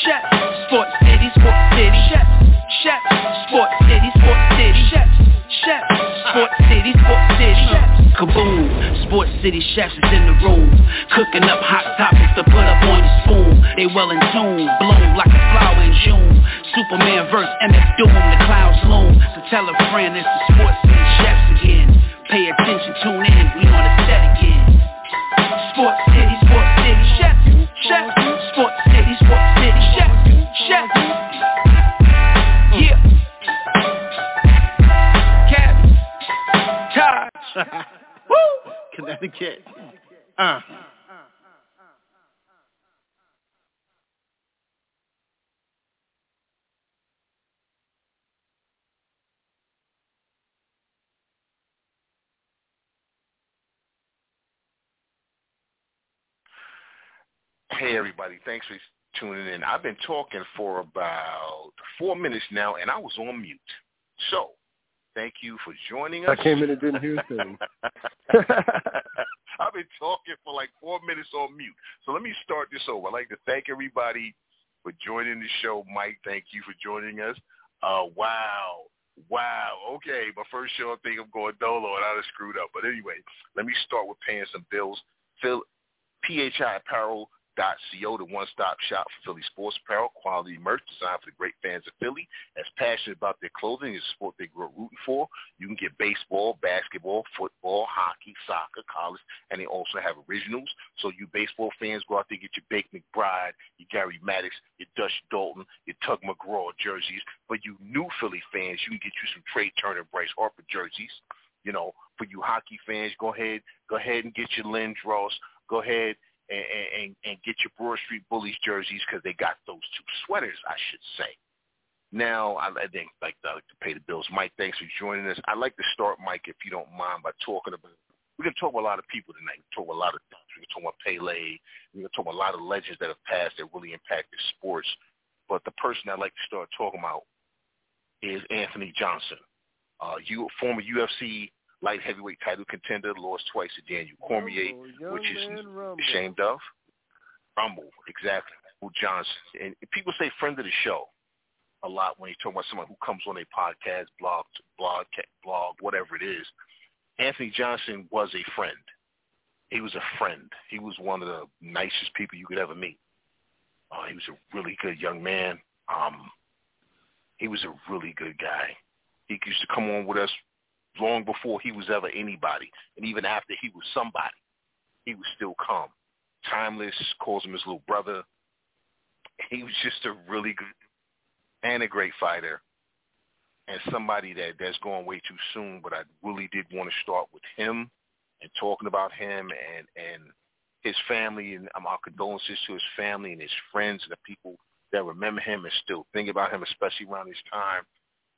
Chefs, Sports City, Sports City, Chefs, Chefs, Sports City, Sports City, Chefs, Chefs, Sports City, Sports City, Chefs. Kaboom, Sports City Chefs is in the room, cooking up hot topics to put up on your spoon. They well in tune, bloom like a flower in June. Superman verse MF Doom, the clouds loom. So tell a friend it's the Sports City Chefs again. Pay attention, tune in, we on the set again. Sports Woo! Connecticut. Uh. Hey everybody, thanks for tuning in. I've been talking for about four minutes now, and I was on mute. So, thank you for joining us. I came in and didn't hear a thing. I've been talking for like four minutes on mute. So let me start this over. I'd like to thank everybody for joining the show. Mike, thank you for joining us. Uh, wow. Wow. Okay, my first show, I think I'm going dolo, and I just screwed up. But anyway, let me start with paying some bills. Phil, PHI Apparel Co, the one-stop shop for Philly sports apparel, quality merch designed for the great fans of Philly. As passionate about their clothing, it's a sport they grew up rooting for. You can get baseball, basketball, football, hockey, soccer, college, and they also have originals. So you baseball fans go out there and get your Bake McBride, your Gary Maddox, your Dutch Daulton, your Tug McGraw jerseys. But you new Philly fans, you can get you some Trea Turner, Bryce Harper jerseys. You know, for you hockey fans, go ahead, go ahead and get your Lindros. Go ahead and, and, and get your Broad Street Bullies jerseys because they got those two sweaters, I should say. Now, I, I think like I to pay the bills. Mike, thanks for joining us. I'd like to start, Mike, if you don't mind, by talking about. We're gonna talk about a lot of people tonight. We're talk about a lot of things. We're gonna talk about Pele. We're gonna talk about a lot of legends that have passed that really impacted sports. But the person I'd like to start talking about is Anthony Johnson, uh, you former UFC light heavyweight title contender, lost twice to Daniel Cormier, Rumble, which is Rumble. ashamed of. Rumble, exactly. Rumble Johnson. And people say friend of the show a lot when you talk about someone who comes on a podcast, blog, blog, blog, whatever it is. Anthony Johnson was a friend. He was a friend. He was one of the nicest people you could ever meet. Uh, he was a really good young man. Um, he was a really good guy. He used to come on with us long before he was ever anybody, and even after he was somebody, he was still calm, timeless. Calls him his little brother. He was just a really good and a great fighter, and somebody that that's going way too soon. But I really did want to start with him and talking about him and and his family, and um, our condolences to his family and his friends and the people that remember him and still think about him, especially around this time.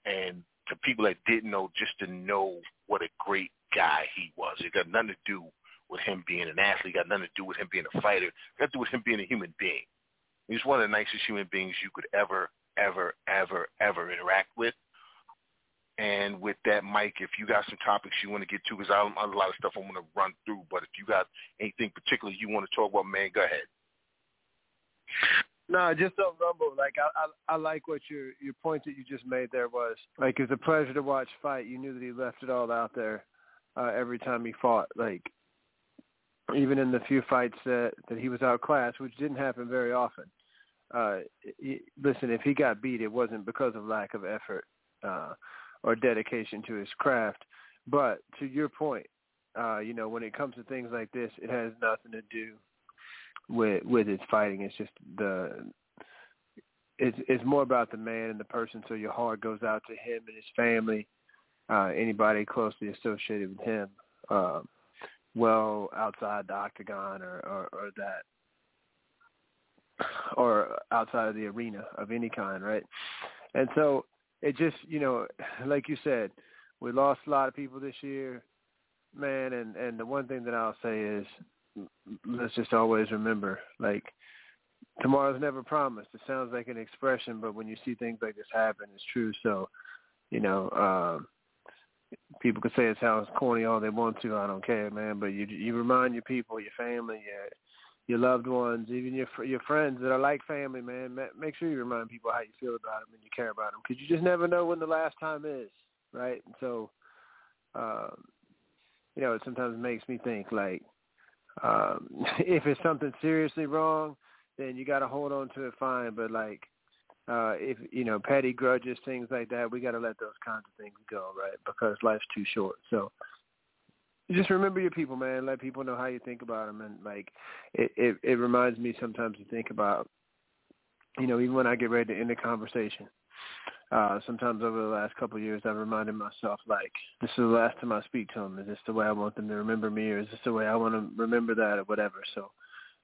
And to people that didn't know, just to know what a great guy he was. It got nothing to do with him being an athlete. It got nothing to do with him being a fighter. It got to do with him being a human being. He's one of the nicest human beings you could ever, ever, ever, ever interact with. And with that, Mike, if you got some topics you want to get to, because I have a lot of stuff I want to run through, but if you got anything particular you want to talk about, man, go ahead. No, just on Rumble. Like I, I, I like what your your point that you just made there was like it's a pleasure to watch fight. You knew that he left it all out there uh, every time he fought. Like even in the few fights that that he was outclassed, which didn't happen very often. Uh, he, listen, if he got beat, it wasn't because of lack of effort uh, or dedication to his craft. But to your point, uh, you know, when it comes to things like this, it has nothing to do with with his fighting. It's just the it's it's more about the man and the person. So your heart goes out to him and his family, uh, anybody closely associated with him. uh, well outside the octagon or, or, or that or outside of the arena of any kind, right? And so it just, you know, like you said, we lost a lot of people this year, man. And and the one thing that I'll say is, let's just always remember, like tomorrow's never promised. It sounds like an expression, but when you see things like this happen, it's true. So, you know, um, people can say it sounds corny all they want to. I don't care, man. But you you remind your people, your family, your your loved ones, even your your friends that are like family, man. Make sure you remind people how you feel about them and you care about them, because you just never know when the last time is, right? So, um, you know, it sometimes makes me think like, um, if it's something seriously wrong, then you got to hold on to it fine. But like, uh, if you know, petty grudges, things like that, we got to let those kinds of things go, right? Because life's too short. So just remember your people, man. Let people know how you think about them, and like, it it, it reminds me sometimes to think about, you know, even when I get ready to end a conversation. Uh, sometimes over the last couple of years, I've reminded myself, like, this is the last time I speak to them. Is this the way I want them to remember me, or is this the way I want to remember that, or whatever? So,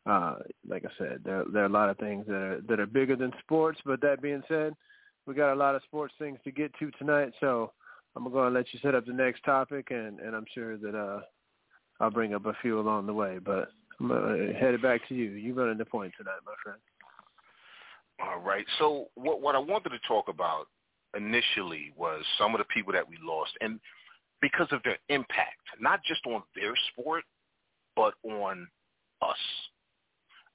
uh, like I said, there there are a lot of things that are that are bigger than sports. But that being said, we got a lot of sports things to get to tonight. So I'm gonna let you set up the next topic, and and I'm sure that uh I'll bring up a few along the way. But I'm gonna head it back to you. You running the point tonight, my friend. All right. So what what I wanted to talk about initially was some of the people that we lost, and because of their impact, not just on their sport, but on us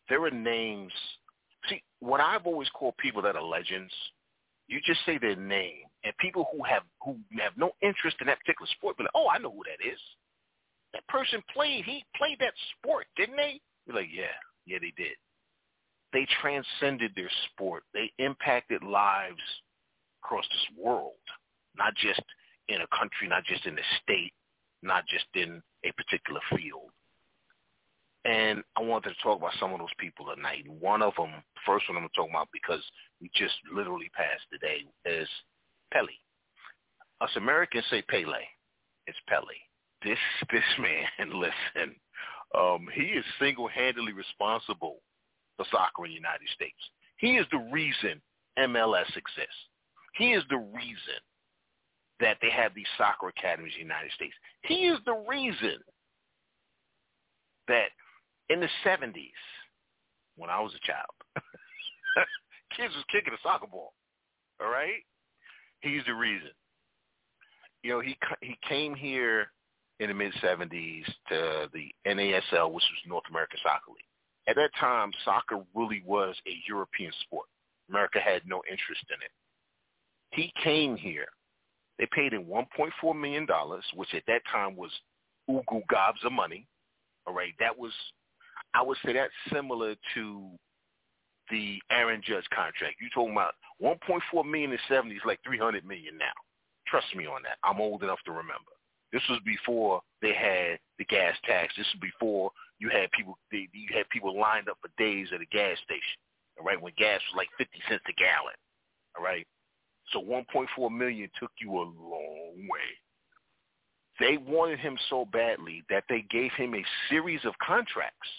there are names. See, what I've always called people that are legends, you just say their name, and people who have who have no interest in that particular sport, be like, oh, I know who that is. That person played. He played that sport, didn't they? You're like, yeah, yeah, they did. They transcended their sport. They impacted lives across this world, not just in a country, not just in a state, not just in a particular field. And I wanted to talk about some of those people tonight. One of them, first one I'm going to talk about because we just literally passed today, is Pele. Us Americans say Pele. It's Pele. This this man, listen, um, he is single-handedly responsible for soccer in the United States. He is the reason MLS exists. He is the reason that they have these soccer academies in the United States. He is the reason that in the 70s, when I was a child, kids was kicking a soccer ball. All right? He's the reason. You know, he he came here in the mid 70s to the NASL, which was North American Soccer League. At that time, soccer really was a European sport. America had no interest in it. He came here. They paid him $1.4 million, which at that time was ugu gobs of money. All right, that was I would say that's similar to the Aaron Judge contract. You talking about 1.4 million in the 70s, like 300 million now. Trust me on that. I'm old enough to remember. This was before they had the gas tax. This was before you had people they, you had people lined up for days at a gas station. All right, when gas was like 50 cents a gallon. All right, so 1.4 million took you a long way. They wanted him so badly that they gave him a series of contracts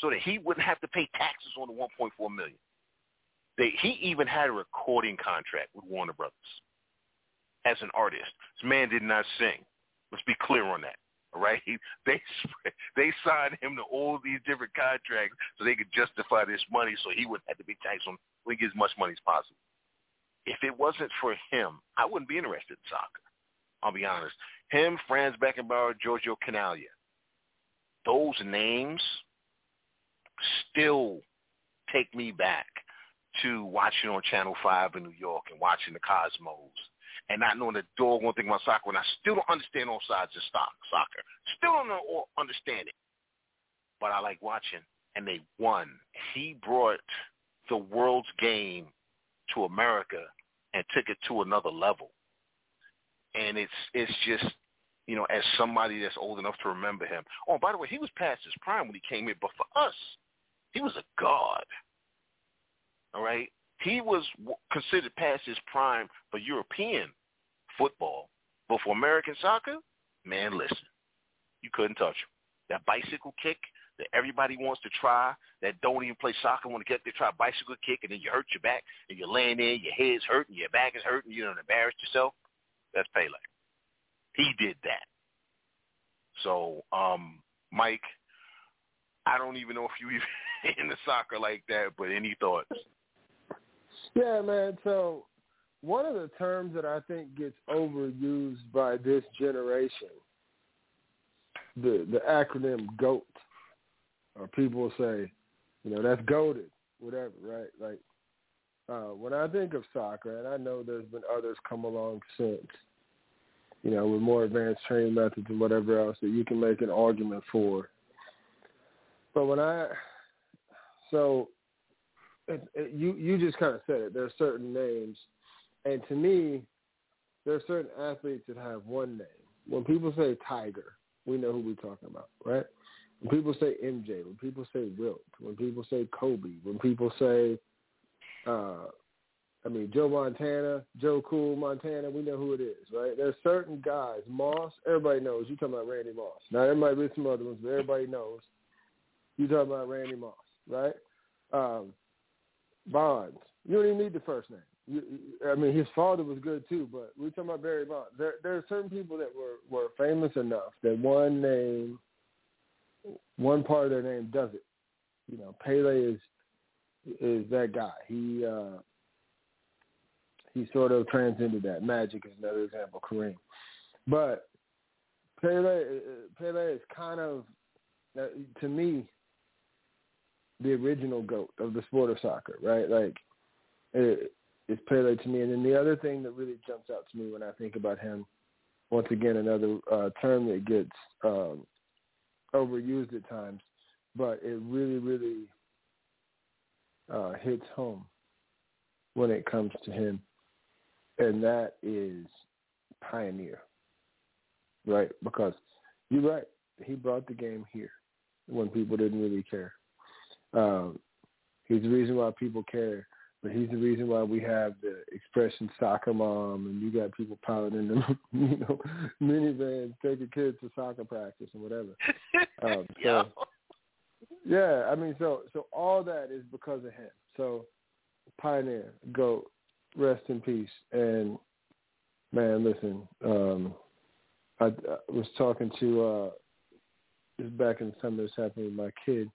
so that he wouldn't have to pay taxes on the 1.4 million. They, he even had a recording contract with Warner Brothers as an artist. This man did not sing. Let's be clear on that. Right, he, they they signed him to all these different contracts so they could justify this money, so he wouldn't have to be taxed on. We get as much money as possible. If it wasn't for him, I wouldn't be interested in soccer. I'll be honest. Him, Franz Beckenbauer, Giorgio Chinaglia. Those names still take me back to watching on Channel 5 in New York and watching the Cosmos and not knowing the doggone thing about soccer. And I still don't understand all sides of stock, soccer. Still don't know, understand it. But I like watching. And they won. He brought the world's game to America and took it to another level. And it's it's just you know, as somebody that's old enough to remember him. Oh, by the way, he was past his prime when he came in, but for us, he was a god. All right? He was considered past his prime for European football. But for American soccer, man, listen. You couldn't touch him. That bicycle kick that everybody wants to try, that don't even play soccer want to get there, try bicycle kick, and then you hurt your back, and you're laying there, your head's hurting, your back is hurting, you don't embarrass yourself. That's Pele. He did that. So, um, Mike, I don't even know if you even into soccer like that, but any thoughts? Yeah, man. So one of the terms that I think gets overused by this generation, the the acronym GOAT, or people say, you know, that's goaded, whatever, right? Like uh, when I think of soccer, and I know there's been others come along since, you know, with more advanced training methods and whatever else that you can make an argument for. But when I, so you you just kind of said it. There are certain names, and to me, there are certain athletes that have one name. When people say Tiger, we know who we're talking about, right? When people say MJ, when people say Wilt, when people say Kobe, when people say, uh, I mean Joe Montana, Joe Cool Montana, we know who it is, right? There's certain guys, Moss, everybody knows. You talking about Randy Moss. Now there might be some other ones, but everybody knows. You talking about Randy Moss, right? Um, Bonds. You don't even need the first name. You, I mean, his father was good too, but we're talking about Barry Bonds. There, there are certain people that were were famous enough that one name, one part of their name does it. You know, Pele is is that guy. He uh, he sort of transcended that. Magic is another example. Kareem, but Pele Pele is kind of uh, to me the original goat of the sport of soccer, right? Like it, it's Pele to me. And then the other thing that really jumps out to me when I think about him, once again, another uh, term that gets um, overused at times, but it really, really uh, hits home when it comes to him, and that is pioneer, right? Because you're right, he brought the game here when people didn't really care. Um, he's the reason why people care, but he's the reason why we have the expression "soccer mom" and you got people piloting the you know minivans taking kids to soccer practice and whatever. Um, so, yeah, I mean, so so all that is because of him. So, pioneer, go, rest in peace, and man, listen, um, I, I was talking to uh, just back in the summer. This happened with my kid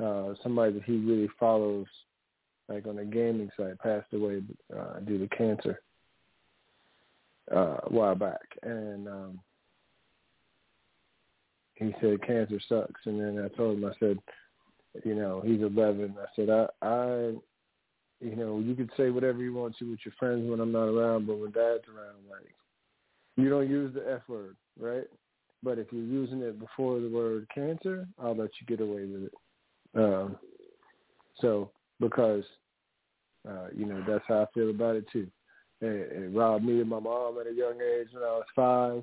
uh, somebody that he really follows, like on a gaming site, passed away uh, due to cancer uh, a while back, and um, he said cancer sucks. And then I told him, I said, you know, he's 11. I said, I, I, you know, you could say whatever you want to with your friends when I'm not around, but when Dad's around, like, you don't use the F word, right? But if you're using it before the word cancer, I'll let you get away with it. Um, so because uh, you know that's how I feel about it too. It, it robbed me of my mom at a young age when I was five.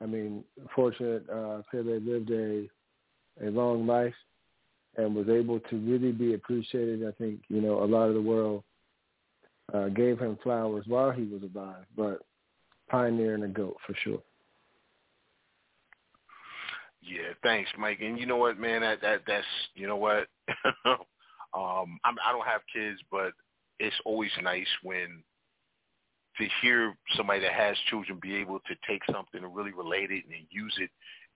I mean, fortunate uh, Pele lived a a long life and was able to really be appreciated. I think you know a lot of the world uh, gave him flowers while he was alive, but pioneering a goat for sure. Yeah, thanks, Mike. And you know what, man? That that that's you know what. um, I'm, I don't have kids, but it's always nice when to hear somebody that has children be able to take something and really relate it and use it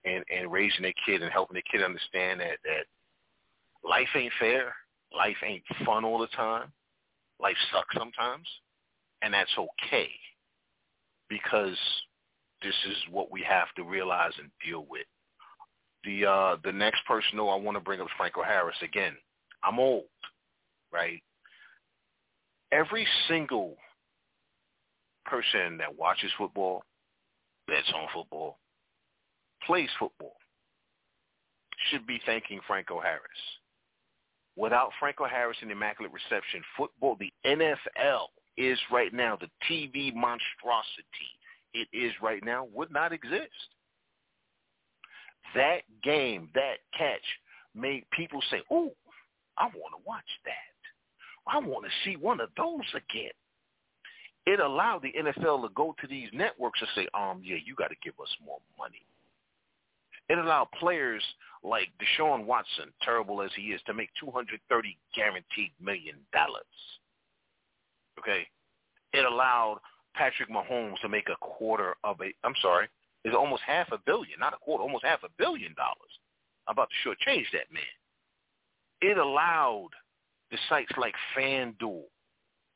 and and raising their kid and helping their kid understand that that life ain't fair, life ain't fun all the time, life sucks sometimes, and that's okay because this is what we have to realize and deal with. The uh, the next person though I want to bring up is Franco Harris again. I'm old, right? Every single person that watches football, bets on football, plays football, should be thanking Franco Harris. Without Franco Harris and Immaculate Reception, football, the NFL is right now, the TV monstrosity it is right now, would not exist that game, that catch made people say, "Oh, I want to watch that. I want to see one of those again." It allowed the NFL to go to these networks and say, "Um, yeah, you got to give us more money." It allowed players like Deshaun Watson, terrible as he is, to make 230 guaranteed million dollars. Okay? It allowed Patrick Mahomes to make a quarter of a, I'm sorry, it's almost half a billion, not a quarter, almost half a billion dollars. I'm about to shortchange that man. It allowed the sites like FanDuel,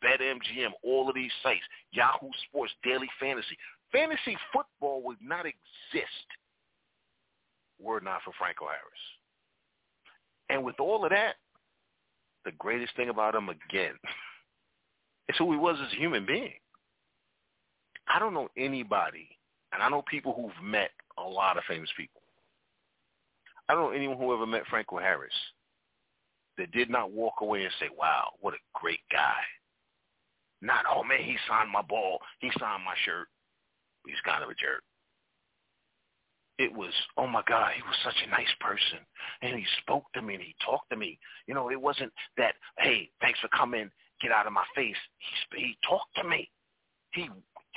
BetMGM, all of these sites, Yahoo Sports, Daily Fantasy. Fantasy football would not exist were it not for Franco Harris. And with all of that, the greatest thing about him again is who he was as a human being. I don't know anybody, and I know people who've met a lot of famous people. I don't know anyone who ever met Franco Harris that did not walk away and say, wow, what a great guy. Not, oh man, he signed my ball. He signed my shirt. He's kind of a jerk. It was, oh my God, he was such a nice person. And he spoke to me and he talked to me. You know, it wasn't that, hey, thanks for coming, get out of my face. He, he talked to me. He,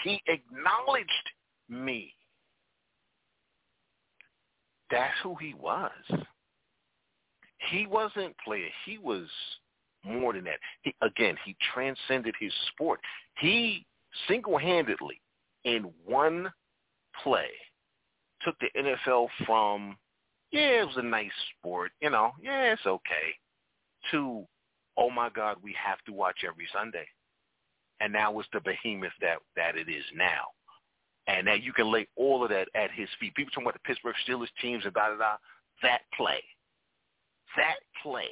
he acknowledged me. That's who he was. He wasn't player. He was more than that. He, again, he transcended his sport. He single-handedly, in one play, took the NFL from, yeah, it was a nice sport, you know, yeah, it's okay, to, oh my God, we have to watch every Sunday. And now it's the behemoth that, that it is now. And that you can lay all of that at his feet. People talking about the Pittsburgh Steelers teams and da-da-da. That play, that play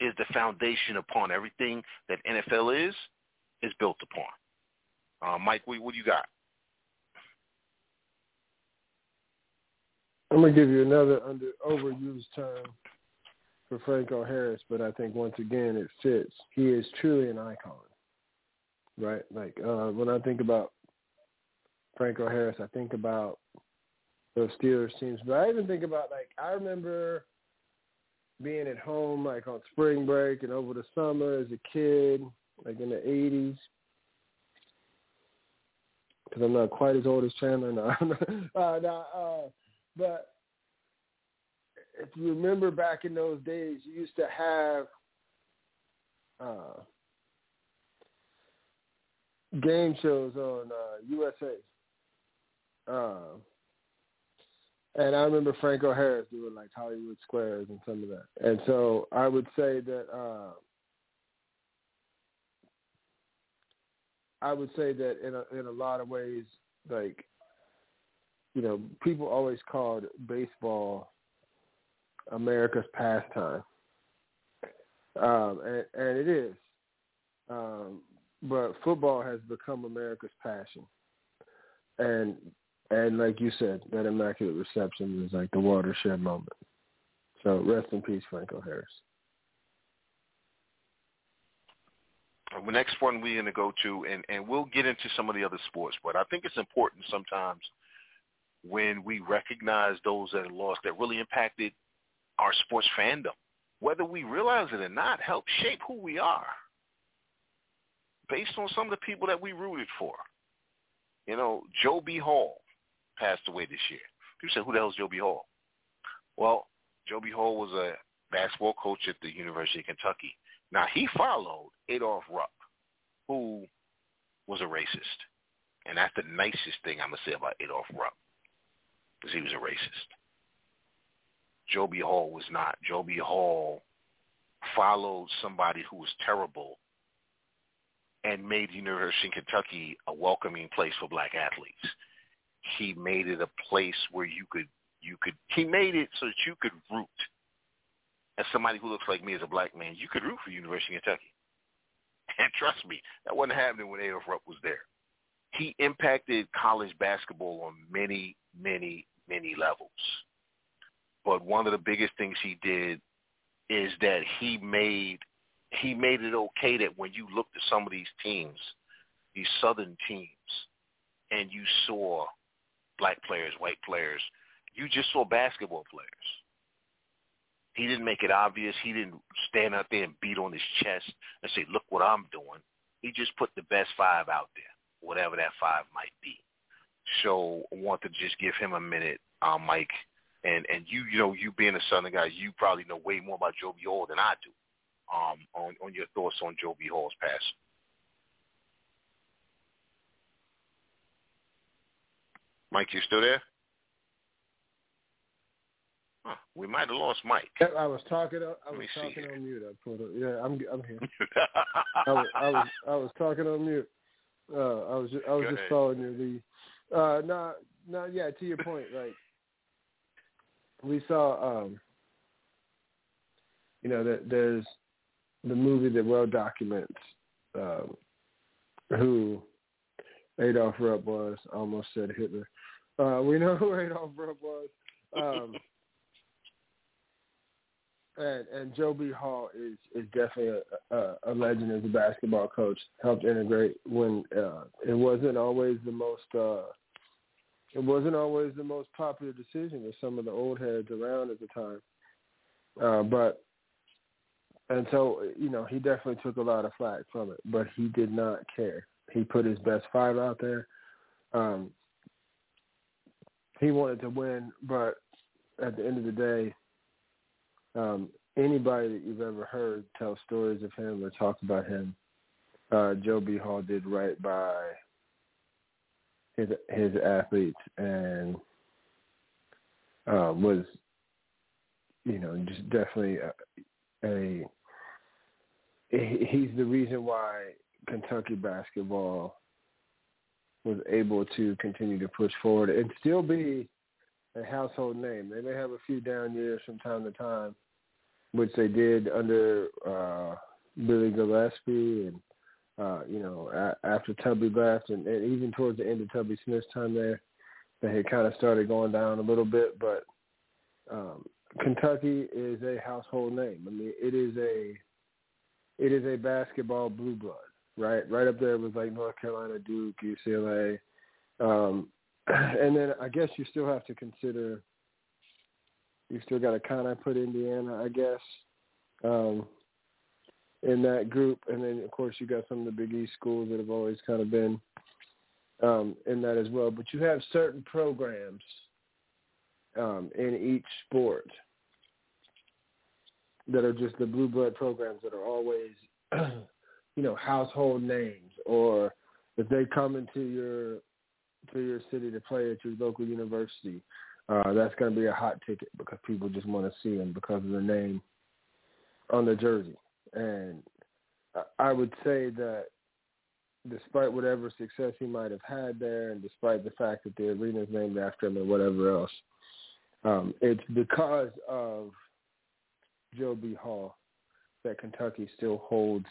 is the foundation upon everything that NFL is, is built upon. Uh, Mike, what, what do you got? I'm gonna give you another under overused term for Franco Harris, but I think once again it fits. He is truly an icon, right? Like uh, when I think about Franco Harris, I think about those Steelers teams, but I even think about like I remember being at home like on spring break and over the summer as a kid, like in the '80s. Because I'm not quite as old as Chandler. No, uh, no, uh, but if you remember back in those days, you used to have uh, game shows on uh, USA. Uh, and I remember Franco Harris doing like Hollywood Squares and some of that. And so I would say that uh, I would say that in a, in a lot of ways, like you know, people always called baseball America's pastime, um, and, and it is. Um, but football has become America's passion, and and like you said, that immaculate reception is like the watershed moment. So rest in peace, Franco Harris. The next one we're going to go to, and, and we'll get into some of the other sports, but I think it's important sometimes – when we recognize those that are lost that really impacted our sports fandom, whether we realize it or not, help shape who we are based on some of the people that we rooted for. You know, Joe B. Hall passed away this year. People said, who the hell is Joe B. Hall? Well, Joe B. Hall was a basketball coach at the University of Kentucky. Now, he followed Adolph Rupp, who was a racist. And that's the nicest thing I'm going to say about Adolph Rupp because he was a racist. Joe B. Hall was not. Joe B. Hall followed somebody who was terrible and made the University of Kentucky a welcoming place for black athletes. He made it a place where you could you could he made it so that you could root. As somebody who looks like me as a black man, you could root for University of Kentucky. And trust me, that wasn't happening when Adolph Rupp was there. He impacted college basketball on many, many, many levels. But one of the biggest things he did is that he made he made it okay that when you looked at some of these teams, these southern teams, and you saw black players, white players, you just saw basketball players. He didn't make it obvious. He didn't stand out there and beat on his chest and say, look what I'm doing. He just put the best five out there, whatever that five might be. So I want to just give him a minute um, Mike, and and you you know you being a Southern guy, you probably know way more about Joe B. Hall than I do. Um, on on your thoughts on Joe B. Hall's pass. Mike, you still there? Huh, we might have lost Mike. I was talking. I was talking on mute. I put. Yeah, I'm. I'm here. I, was, I was. I was talking on mute. Uh, I was. Just, I was Go just following your lead. Uh, no, no, yeah. To your point, like we saw. um You know that there's the movie that well documents um, who Adolph Rupp was. Almost said Hitler. Uh, we know who Adolph Rupp was. Um, and and Joe B. Hall is is definitely a, a, a legend as a basketball coach. Helped integrate when uh, it wasn't always the most uh, it wasn't always the most popular decision with some of the old heads around at the time. Uh, but and so you know he definitely took a lot of flack from it, but he did not care. He put his best five out there. Um, he wanted to win, but at the end of the day, um, anybody that you've ever heard tell stories of him or talk about him, uh, Joe B. Hall did right by his his athletes and uh, was, you know, just definitely a, a he's the reason why Kentucky basketball was able to continue to push forward and still be a household name. They may have a few down years from time to time, which they did under uh, Billy Gillispie and uh, you know a- after Tubby left, and, and even towards the end of Tubby Smith's time there, they had kind of started going down a little bit. But um, Kentucky is a household name. I mean, it is a it is a basketball blue blood, right? Right up there with like North Carolina, Duke, UCLA. Um, and then I guess you still have to consider you still got to kind of put Indiana, I guess, um, in that group. And then of course you got some of the Big East schools that have always kind of been um, in that as well. But you have certain programs um, in each sport that are just the blue blood programs that are always, you know, household names, or if they come into your to your city to play at your local university, uh, that's going to be a hot ticket because people just want to see them because of the name on the jersey. And I- would say that despite whatever success he might have had there, and despite the fact that the arena is named after him and whatever else, um, it's because of Joe B. Hall that Kentucky still holds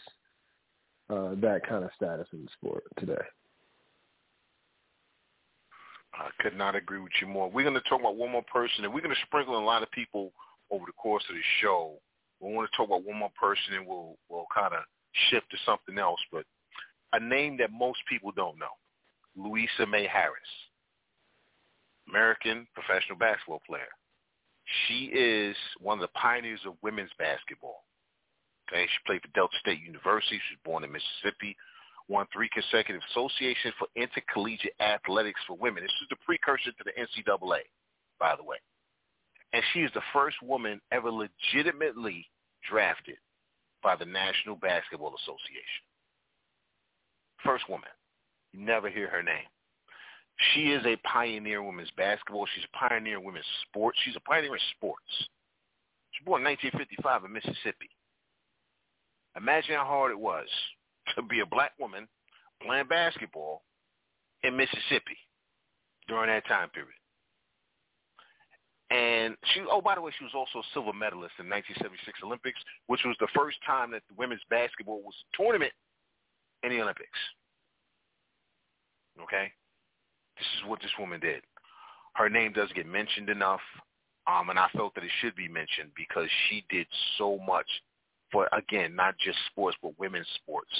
uh, that kind of status in the sport today. I could not agree with you more. We're going to talk about one more person, and we're going to sprinkle in a lot of people over the course of the show. We want to talk about one more person, and we'll we'll kind of shift to something else. But a name that most people don't know, Louisa May Harris, American professional basketball player. She is one of the pioneers of women's basketball. She played for Delta State University. She was born in Mississippi won three consecutive Association for Intercollegiate Athletics for Women. This is the precursor to the NCAA, by the way. And she is the first woman ever legitimately drafted by the National Basketball Association. First woman. You never hear her name. She is a pioneer in women's basketball. She's a pioneer in women's sports. She's a pioneer in sports. She was born in 1955 in Mississippi. Imagine how hard it was to be a black woman playing basketball in Mississippi during that time period. And she, oh, by the way, she was also a silver medalist in 1976 Olympics, which was the first time that women's basketball was a tournament in the Olympics. Okay? This is what this woman did. Her name doesn't get mentioned enough, um, and I felt that it should be mentioned because she did so much for, again, not just sports, but women's sports.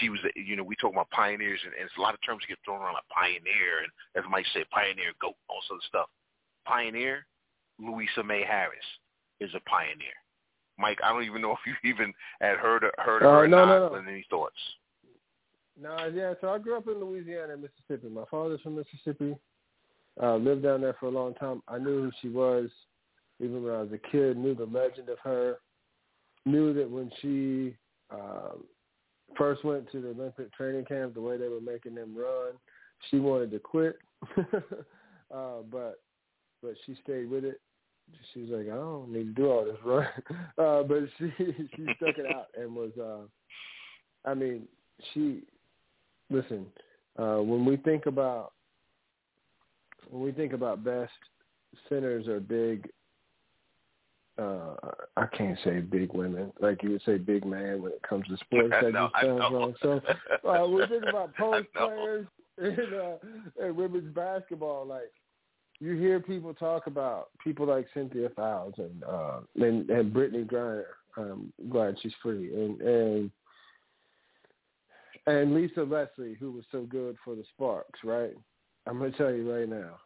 She was, you know, we talk about pioneers, and, and it's a lot of terms get thrown around like pioneer, and as might say, pioneer, goat, all sorts of stuff. Pioneer, Louisa May Harris is a pioneer. Mike, I don't even know if you even had heard of, heard of Uh, her or not. no, no. Any thoughts? No, yeah. So I grew up in Louisiana and Mississippi. My father's from Mississippi. Uh, lived down there for a long time. I knew who she was, even when I was a kid. Knew the legend of her. Knew that when she uh, first went to the Olympic training camp, the way they were making them run, she wanted to quit, uh, but but she stayed with it. She was like, I don't need to do all this run, uh, but she she stuck it out and was. Uh, I mean, she listen. Uh, when we think about when we think about best centers or big uh I can't say big women like you would say big man when it comes to sports. That know, just sounds wrong. So uh, we think about post players in, uh, in women's basketball. Like you hear people talk about people like Cynthia Fowles and uh, and, and Brittney Griner. I'm glad she's free and and and Lisa Leslie, who was so good for the Sparks. Right, I'm gonna tell you right now.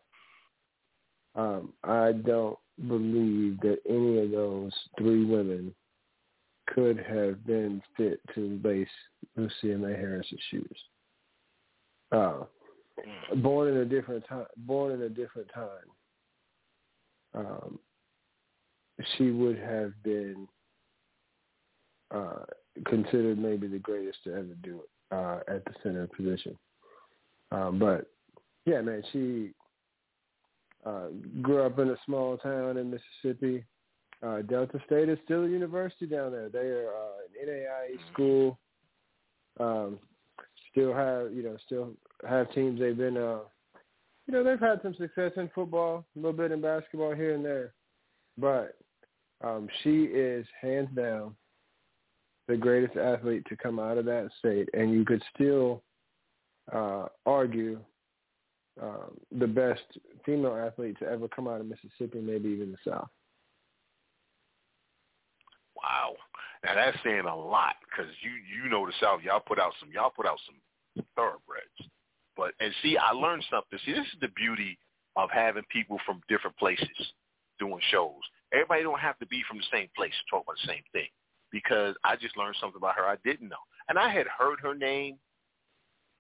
Um, I don't believe that any of those three women could have been fit to lace Lucia May Harris's shoes. Uh, born in a different time. Born in a different time. Um, she would have been uh, considered maybe the greatest to ever do it uh, at the center position. Um, but yeah, man, she uh, grew up in a small town in Mississippi. Uh, Delta State is still a university down there. They are uh, an NAIA school. Um, still have you know still have teams. They've been uh, you know they've had some success in football, a little bit in basketball here and there, but um, she is hands down the greatest athlete to come out of that state, and you could still uh, argue um, the best female athlete to ever come out of Mississippi, maybe even the South. Wow, now that's saying a lot because you you know the South, y'all put out some y'all put out some thoroughbreds. But and see, I learned something. See, this is the beauty of having people from different places doing shows. Everybody don't have to be from the same place to talk about the same thing. Because I just learned something about her I didn't know, and I had heard her name,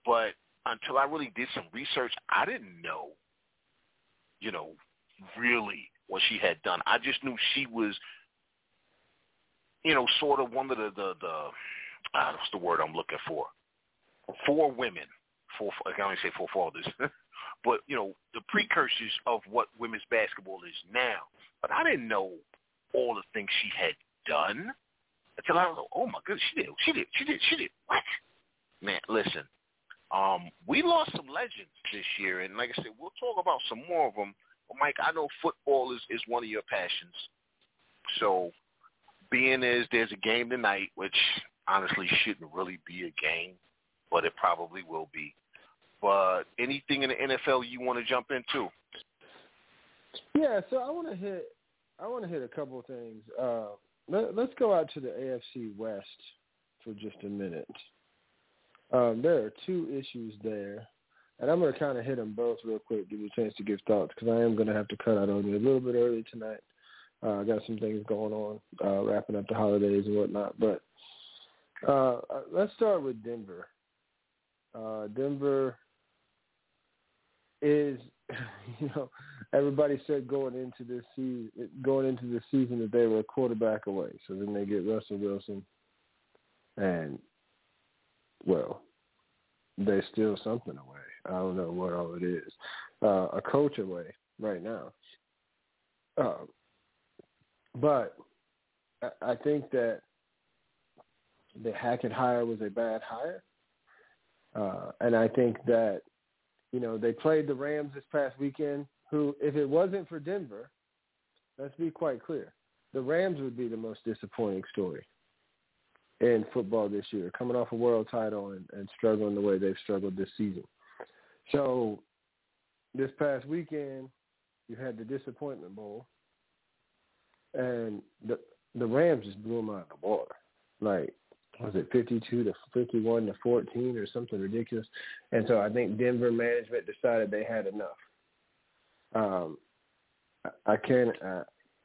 but until I really did some research, I didn't know, you know, really what she had done. I just knew she was, you know, sort of one of the the, the uh, what's the word I'm looking for? Four women, four I can only say four fathers, but you know, the precursors of what women's basketball is now. But I didn't know all the things she had done until I was like, oh my goodness, she did, she did, she did, she did what? Man, listen, um, we lost some legends this year, and like I said, we'll talk about some more of them. But Mike, I know football is, is one of your passions. So being as there's a game tonight, which honestly shouldn't really be a game, but it probably will be. But anything in the NFL you want to jump into? Yeah, so I want to hit I want to hit a couple of things. Uh, let, let's go out to the AFC West for just a minute. Um, there are two issues there, and I'm going to kind of hit them both real quick, give you a chance to give thoughts, because I am going to have to cut out on you a little bit early tonight. Uh, I got some things going on, uh, wrapping up the holidays and whatnot. But uh, let's start with Denver. Uh, Denver is, you know, everybody said going into this season, going into the season that they were a quarterback away. So then they get Russell Wilson, and well, they steal something away. I don't know what all it is. Uh, a coach away right now. Uh, but I, I think that the Hackett hire was a bad hire. Uh, and I think that, you know, they played the Rams this past weekend, who, if it wasn't for Denver, let's be quite clear, the Rams would be the most disappointing story in football this year, coming off a world title and, and struggling the way they've struggled this season. So this past weekend, you had the disappointment bowl, and the the Rams just blew them out of the water. Like was it fifty two to fifty one to fourteen or something ridiculous? And so I think Denver management decided they had enough. Um, I, I can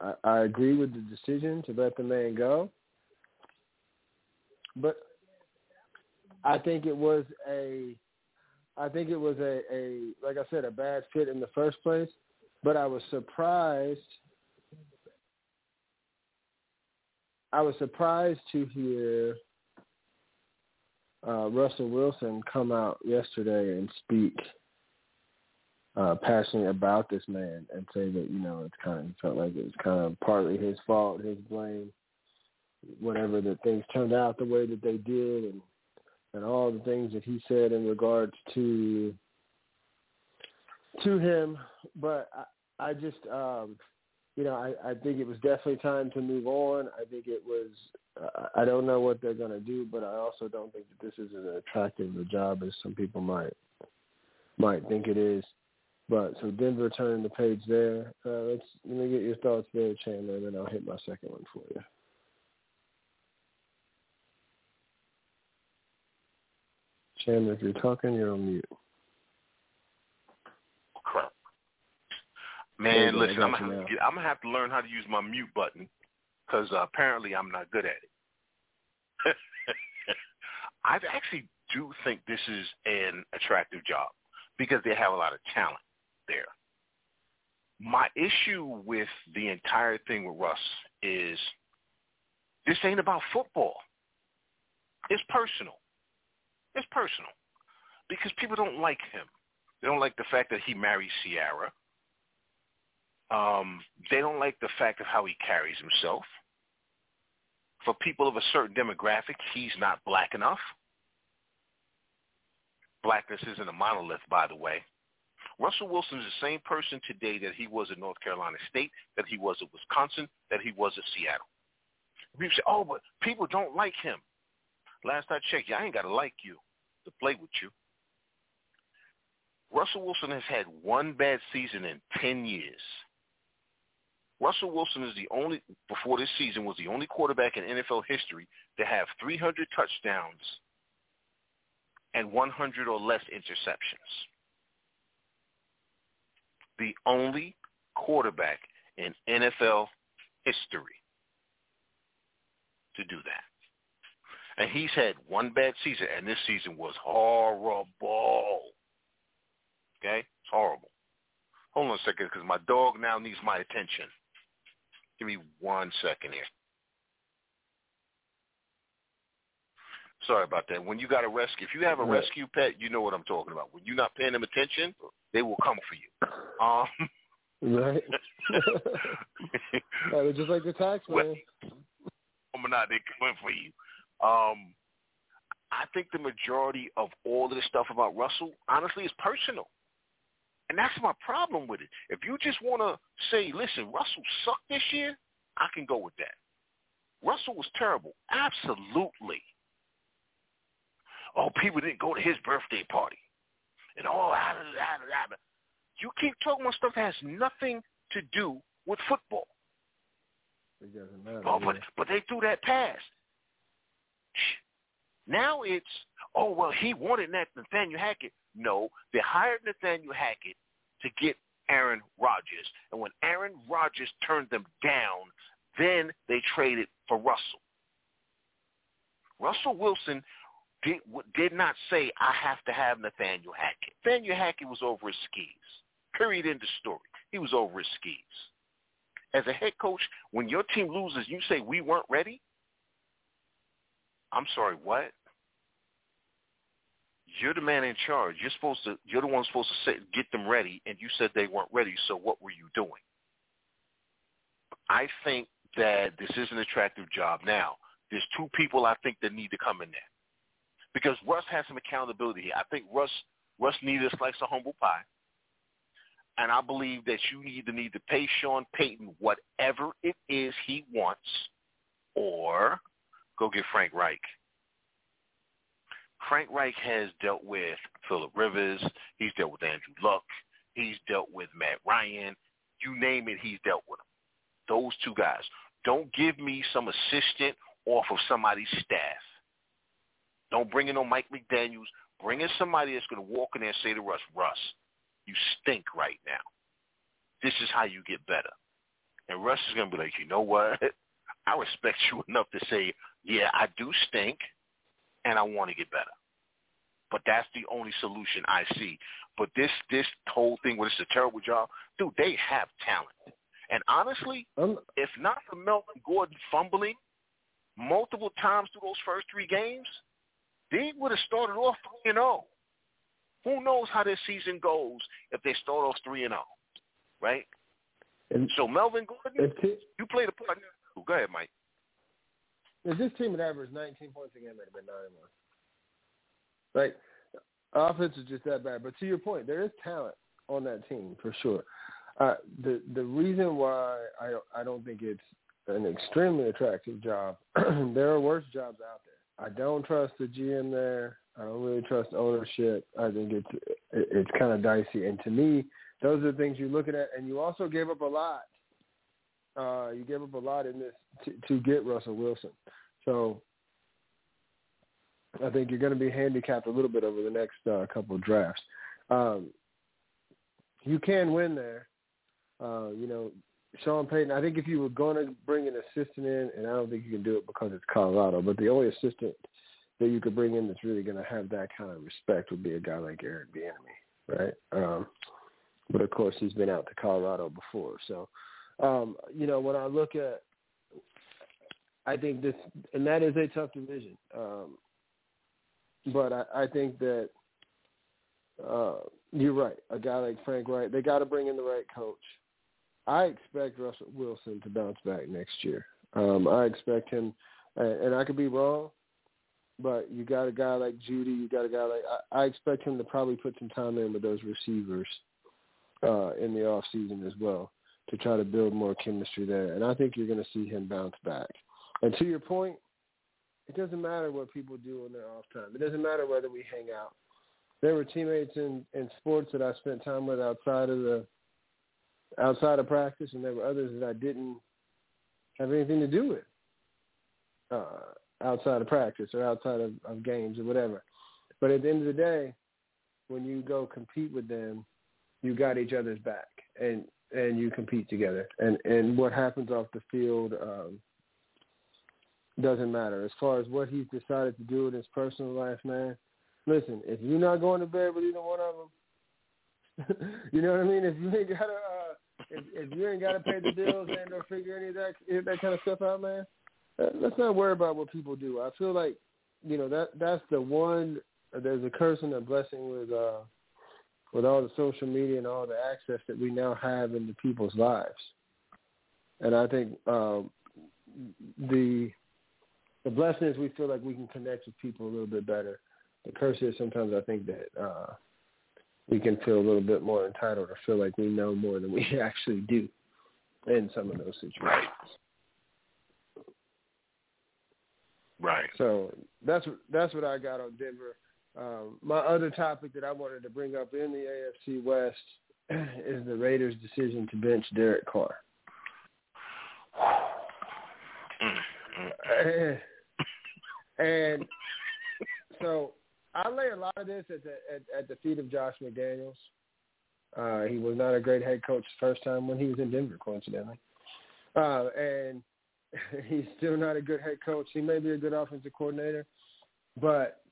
I, I agree with the decision to let the man go. But I think it was a I think it was a, a like I said, a bad fit in the first place. But I was surprised. I was surprised to hear uh, Russell Wilson come out yesterday and speak uh, passionate about this man and say that you know it's kind of felt like it was kind of partly his fault, his blame, whatever that things turned out the way that they did, and and all the things that he said in regards to to him. But I, I just, um, you know, I, I think it was definitely time to move on. I think it was. Uh, I don't know what they're going to do, but I also don't think that this is as attractive a job as some people might might think it is. But so Denver turning the page there. Uh, let's let me get your thoughts there, Chandler, and then I'll hit my second one for you. Chandler, if you're talking, you're on mute. Crap. Man, listen, I'm gonna, have to I'm gonna have to learn how to use my mute button because uh, apparently I'm not good at it. I actually do think this is an attractive job because they have a lot of talent there. My issue with the entire thing with Russ is this ain't about football. It's personal. It's personal because people don't like him. They don't like the fact that he married Sierra. Um, they don't like the fact of how he carries himself. For people of a certain demographic, he's not black enough. Blackness isn't a monolith, by the way. Russell Wilson is the same person today that he was at North Carolina State, that he was at Wisconsin, that he was at Seattle. People say, oh, but people don't like him. Last I checked, I ain't got to like you to play with you. Russell Wilson has had one bad season in 10 years. Russell Wilson is the only, before this season, was the only quarterback in NFL history to have 300 touchdowns and 100 or less interceptions the only quarterback in NFL history to do that. And he's had one bad season, and this season was horrible. Okay? It's horrible. Hold on a second, because my dog now needs my attention. Give me one second here. Sorry about that. When you got a rescue, if you have a rescue pet, you know what I'm talking about. When you're not paying them attention, they will come for you. Um, right. yeah, just like the tax man. Well, not they coming for you. Um, I think the majority of all of the stuff about Russell, honestly, is personal. And that's my problem with it. If you just want to say, listen, Russell sucked this year, I can go with that. Russell was terrible. Absolutely oh, people didn't go to his birthday party. And oh, ah, ah, ah, you keep talking about stuff that has nothing to do with football. It doesn't matter. Oh, but, but they threw that pass. Now it's, oh, well, he wanted that Nathaniel Hackett. No, they hired Nathaniel Hackett to get Aaron Rodgers. And when Aaron Rodgers turned them down, then they traded for Russell. Russell Wilson did, did not say, I have to have Nathaniel Hackett. Nathaniel Hackett was over his skis. Period. End of story. He was over his skis. As a head coach, when your team loses, you say, we weren't ready? I'm sorry, what? You're the man in charge. You're supposed to. You're the one supposed to say, get them ready, and you said they weren't ready. So what were you doing? I think that this is an attractive job. Now, there's two people I think that need to come in there because Russ has some accountability here. I think Russ Russ needed a slice of humble pie. And I believe that you either need to pay Sean Payton whatever it is he wants or go get Frank Reich. Frank Reich has dealt with Philip Rivers. He's dealt with Andrew Luck. He's dealt with Matt Ryan. You name it, he's dealt with them. Those two guys. Don't give me some assistant off of somebody's staff. Don't bring in no Mike McDaniels. Bring in somebody that's going to walk in there and say to Russ, Russ, you stink right now. This is how you get better. And Russ is going to be like, you know what? I respect you enough to say, yeah, I do stink, and I want to get better. But that's the only solution I see. But this this whole thing where it's a terrible job, dude, they have talent. And honestly, Um, if not for Melvin Gordon fumbling multiple times through those first three games, they would have started off three and zero. Who knows how this season goes if they start off three and zero, right? and So Melvin Gordon, if, t- you play the part. Go ahead, Mike. If this team had averaged 19 points a game, it'd have been nine one. Like, offense is just that bad. But to your point, there is talent on that team for sure. Uh, the the reason why I I don't think it's an extremely attractive job, there are worse jobs out there. I don't trust the GM there. I don't really trust ownership. I think it's it's kind of dicey. And to me, those are the things you're looking at. And you also gave up a lot. Uh, you gave up a lot in this to, to get Russell Wilson. So I think you're going to be handicapped a little bit over the next uh, couple of drafts. Um, you can win there. Uh, you know, Sean Payton. I think if you were going to bring an assistant in, and I don't think you can do it because it's Colorado, but the only assistant that you could bring in that's really going to have that kind of respect would be a guy like Eric Bieniemy, right? Um, but of course, he's been out to Colorado before, so um, you know when I look at, I think this, and that is a tough division. Um, but I, I think that uh, you're right. A guy like Frank Reich, they got to bring in the right coach. I expect Russell Wilson to bounce back next year. Um, I expect him, and, I could be wrong, but you got a guy like Jeudy. You got a guy like I, I expect him to probably put some time in with those receivers uh, in the off season as well to try to build more chemistry there. And I think you're going to see him bounce back. And to your point, it doesn't matter what people do on their off time. It doesn't matter whether we hang out. There were teammates in, in sports that I spent time with outside of the outside of practice, and there were others that I didn't have anything to do with uh, outside of practice or outside of, of games or whatever. But at the end of the day, when you go compete with them, you got each other's back, and and you compete together. And and what happens off the field um, doesn't matter. As far as what he's decided to do in his personal life, man. Listen, if you're not going to bed with either one of them, you know what I mean. If you ain't got to, uh, if, if you ain't got to pay the bills and or figure any of that that kind of stuff out, man, uh, let's not worry about what people do. I feel like, you know, that that's the one. There's a curse and a blessing with uh, with all the social media and all the access that we now have into people's lives. And I think um, the the blessing is we feel like we can connect with people a little bit better. The curse is sometimes I think that uh, we can feel a little bit more entitled or feel like we know more than we actually do in some of those situations. Right. So that's that's what I got on Denver. Um, my other topic that I wanted to bring up in the AFC West is the Raiders' decision to bench Derek Carr. and, and so I lay a lot of this at the at, at the feet of Josh McDaniels. Uh, he was not a great head coach the first time when he was in Denver, coincidentally, uh, and he's still not a good head coach. He may be a good offensive coordinator, but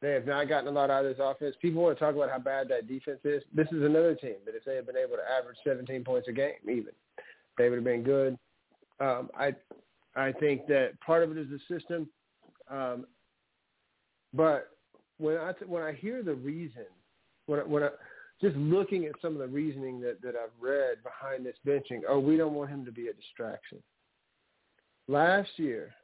they have not gotten a lot out of this offense. People want to talk about how bad that defense is. This is another team that if they had been able to average 17 points a game, even they would have been good. Um, I I think that part of it is the system, um, but when I when I hear the reason, when I, when I just looking at some of the reasoning that that I've read behind this benching, oh, we don't want him to be a distraction. Last year,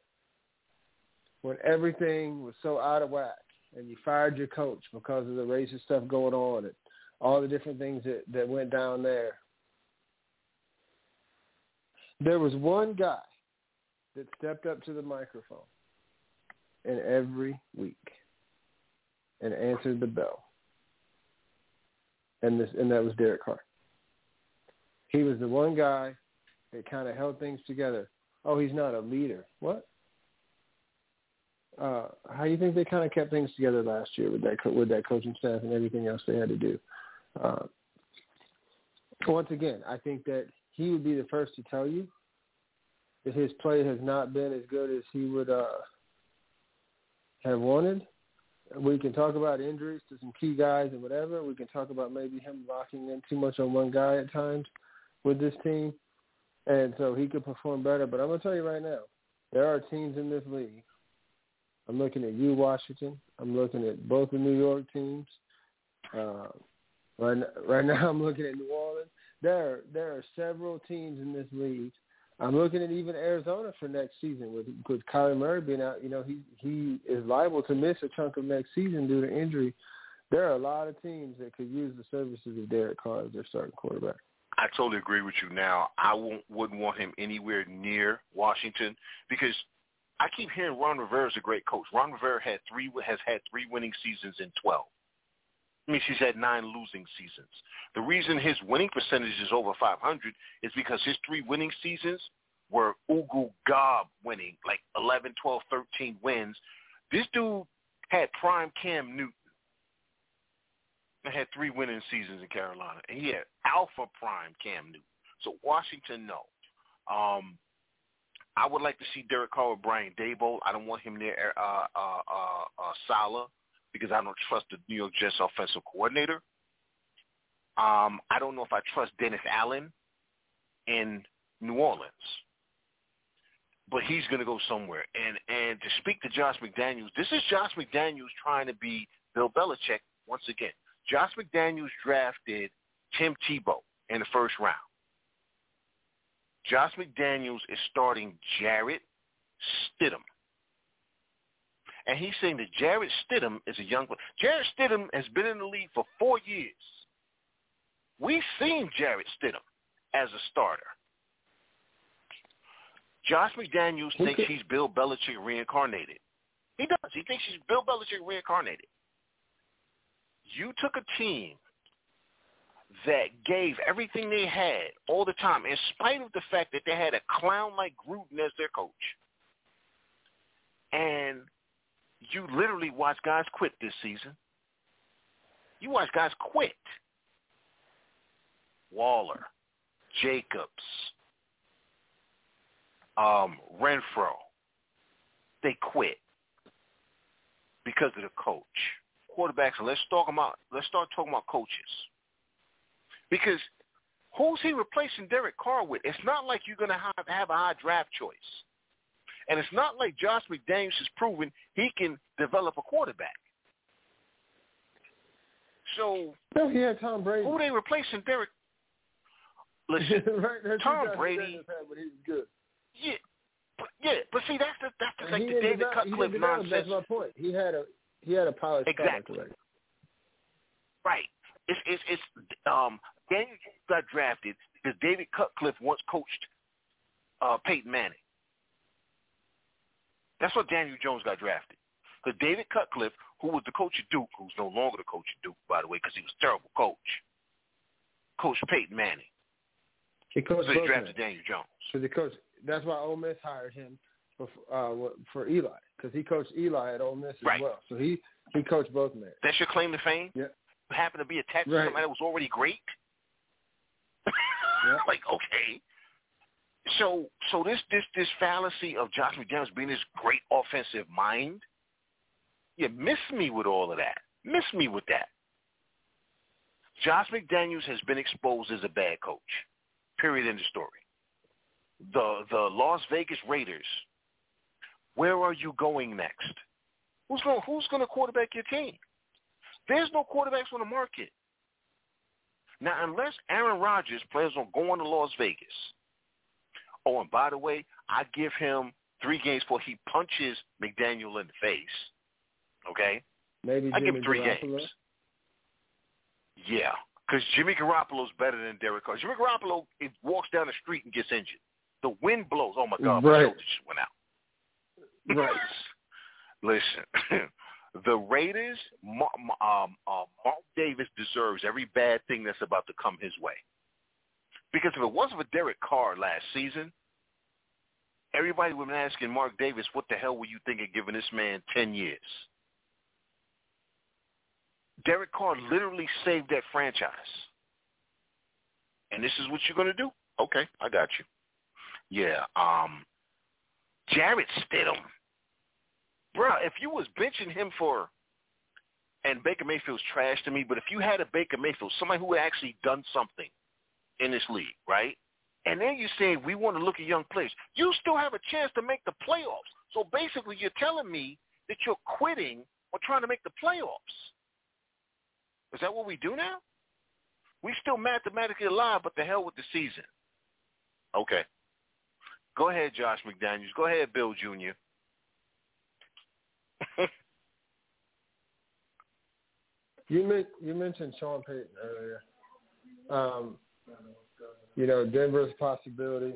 when everything was so out of whack, and you fired your coach because of the racist stuff going on and all the different things that that went down there, there was one guy that stepped up to the microphone and every week and answered the bell. And this and that was Derek Carr. He was the one guy that kind of held things together. Oh, he's not a leader. What? Uh, how do you think they kind of kept things together last year with that with that coaching staff and everything else they had to do? Uh, once again, I think that he would be the first to tell you that his play has not been as good as he would uh, have wanted. we can talk about injuries to some key guys and whatever. We can talk about maybe him locking in too much on one guy at times with this team, and so he could perform better. But I'm gonna tell you right now, there are teams in this league. I'm looking at you, Washington. I'm looking at both the New York teams. Uh, right, right now, I'm looking at New Orleans. There, there are several teams in this league I'm looking at even Arizona for next season with with Kyler Murray being out. You know, he he is liable to miss a chunk of next season due to injury. There are a lot of teams that could use the services of Derek Carr as their starting quarterback. I totally agree with you. Now, I won't, wouldn't want him anywhere near Washington because I keep hearing Ron Rivera is a great coach. Ron Rivera had three has had three winning seasons in twelve. I mean, he's had nine losing seasons. The reason his winning percentage is over 500 is because his three winning seasons were Ugu Gob winning, like 11, 12, 13 wins. This dude had prime Cam Newton. I had three winning seasons in Carolina, and he had alpha prime Cam Newton. So Washington, no. Um, I would like to see Derek Carr with Brian Daboll. I don't want him near uh, uh, uh, uh, Saleh because I don't trust the New York Jets offensive coordinator. Um, I don't know if I trust Dennis Allen in New Orleans, but he's going to go somewhere. And and to speak to Josh McDaniels, this is Josh McDaniels trying to be Bill Belichick once again. Josh McDaniels drafted Tim Tebow in the first round. Josh McDaniels is starting Jarrett Stidham and he's saying that Jarrett Stidham is a young player. Jarrett Stidham has been in the league for four years. We've seen Jarrett Stidham as a starter. Josh McDaniels thinks he's Bill Belichick reincarnated. He does. He thinks he's Bill Belichick reincarnated. You took a team that gave everything they had all the time, in spite of the fact that they had a clown like Gruden as their coach. And you literally watch guys quit this season. You watch guys quit. Waller, Jacobs, um, Renfrow, they quit because of the coach. Quarterbacks, let's talk about let's start talking about coaches. Because who's he replacing Derek Carr with? It's not like you're going to have, have a high draft choice. And it's not like Josh McDaniels has proven he can develop a quarterback. So no, he had Tom Brady. Who they replacing Derek? Listen, right, Tom Brady. Had, but he was good. Yeah, but yeah, but see, that's the that's the, like the David develop, Cutcliffe nonsense. That's my point. He had a he had a polished exactly. Right. It's it's it's um Daniel Jones got drafted because David Cutcliffe once coached uh Peyton Manning. That's why Daniel Jones got drafted. Because David Cutcliffe, who was the coach of Duke, who's no longer the coach of Duke, by the way, because he was a terrible coach, coached Peyton Manning. He coached so he drafted. Daniel Jones. So the coach. That's why Ole Miss hired him for uh, for Eli because he coached Eli at Ole Miss as right. well. So he he coached both men. That's your claim to fame. Yeah. You happen to be attached right. to somebody that was already great. yeah. Like okay. So so this this this fallacy of Josh McDaniels being this great offensive mind, you miss me with all of that. Miss me with that. Josh McDaniels has been exposed as a bad coach. Period. End of story. The the Las Vegas Raiders. Where are you going next? Who's going Who's going to quarterback your team? There's no quarterbacks on the market. Now, unless Aaron Rodgers plans on going to Las Vegas, Oh, and by the way, I give him three games before he punches McDaniel in the face. Okay? Maybe I Jimmy give him three Garoppolo? games. Yeah, because Jimmy Garoppolo's better than Derek Carr. Jimmy Garoppolo it walks down the street and gets injured. The wind blows. Oh my God, my Right. shoulder just went out. Right. Listen, the Raiders, Ma- Ma- um, uh, Mark Davis deserves every bad thing that's about to come his way. Because if it wasn't for Derek Carr last season, everybody would have been asking Mark Davis, what the hell were you thinking giving this man 10 years? Derek Carr literally saved that franchise. And this is what you're going to do? Okay, I got you. Yeah, um, Jarrett Stidham. Bruh, if you was benching him for and Baker Mayfield's trash to me, but if you had a Baker Mayfield, somebody who had actually done something in this league, right? And then you say we want to look at young players, you still have a chance to make the playoffs. So basically, you're telling me that you're quitting or trying to make the playoffs. Is that what we do now? We still mathematically alive, but the hell with the season. Okay. Go ahead, Josh McDaniels. Go ahead, Bill Jr. you you mentioned Sean Payton earlier. Um, you know, Denver's a possibility.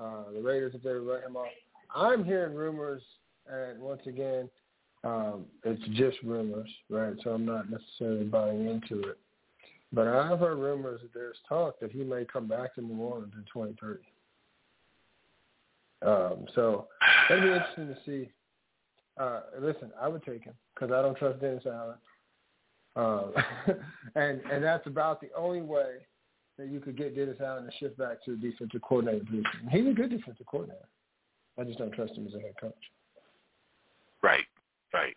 Uh, the Raiders, if they let him off. I'm hearing rumors, and once again, um, it's just rumors, right? So I'm not necessarily buying into it. But I've heard rumors that there's talk that he may come back to New Orleans in 2030. Um, so that'd be interesting to see. Uh, listen, I would take him because I don't trust Dennis Allen, um, and and that's about the only way that you could get Dennis Allen to shift back to the defensive coordinator position. He's a good defensive coordinator. I just don't trust him as a head coach. Right, right.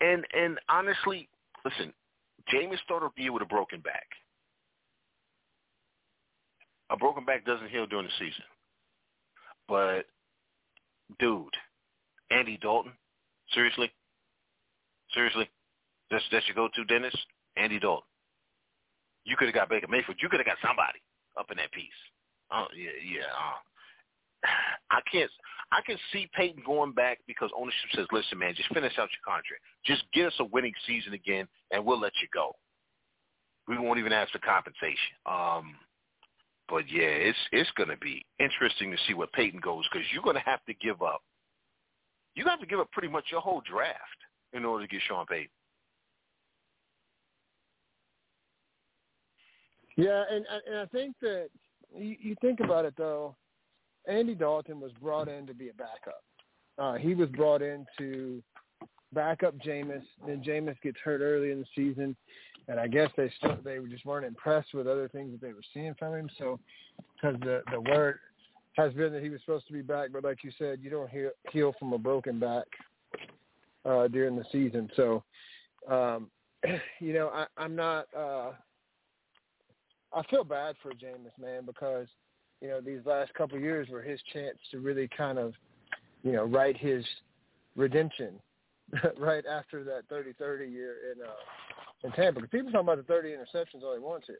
And and honestly, listen, Jameis started the year with a broken back. A broken back doesn't heal during the season. But dude, Andy Dalton, seriously, seriously, that's that's your go-to Dennis, Andy Dalton. You could have got Baker Mayfield. You could have got somebody up in that piece. Oh yeah, yeah. Uh, I can't. I can see Payton going back because ownership says, "Listen, man, just finish out your contract. Just get us a winning season again, and we'll let you go. We won't even ask for compensation." Um, but yeah, it's it's going to be interesting to see where Payton goes because you're going to have to give up. You have to give up pretty much your whole draft in order to get Sean Payton. Yeah, and and I think that you, you think about it though. Andy Dalton was brought in to be a backup. Uh, he was brought in to back up Jameis. Then Jameis gets hurt early in the season, and I guess they still they just weren't impressed with other things that they were seeing from him. So, because the the word has been that he was supposed to be back, but like you said, you don't heal, heal from a broken back uh, during the season. So, um, you know, I, I'm not. Uh, I feel bad for Jameis, man, because you know these last couple of years were his chance to really kind of, you know, write his redemption right after that 30-30 year in uh, in Tampa. Because people talking about the 30 interceptions only once here,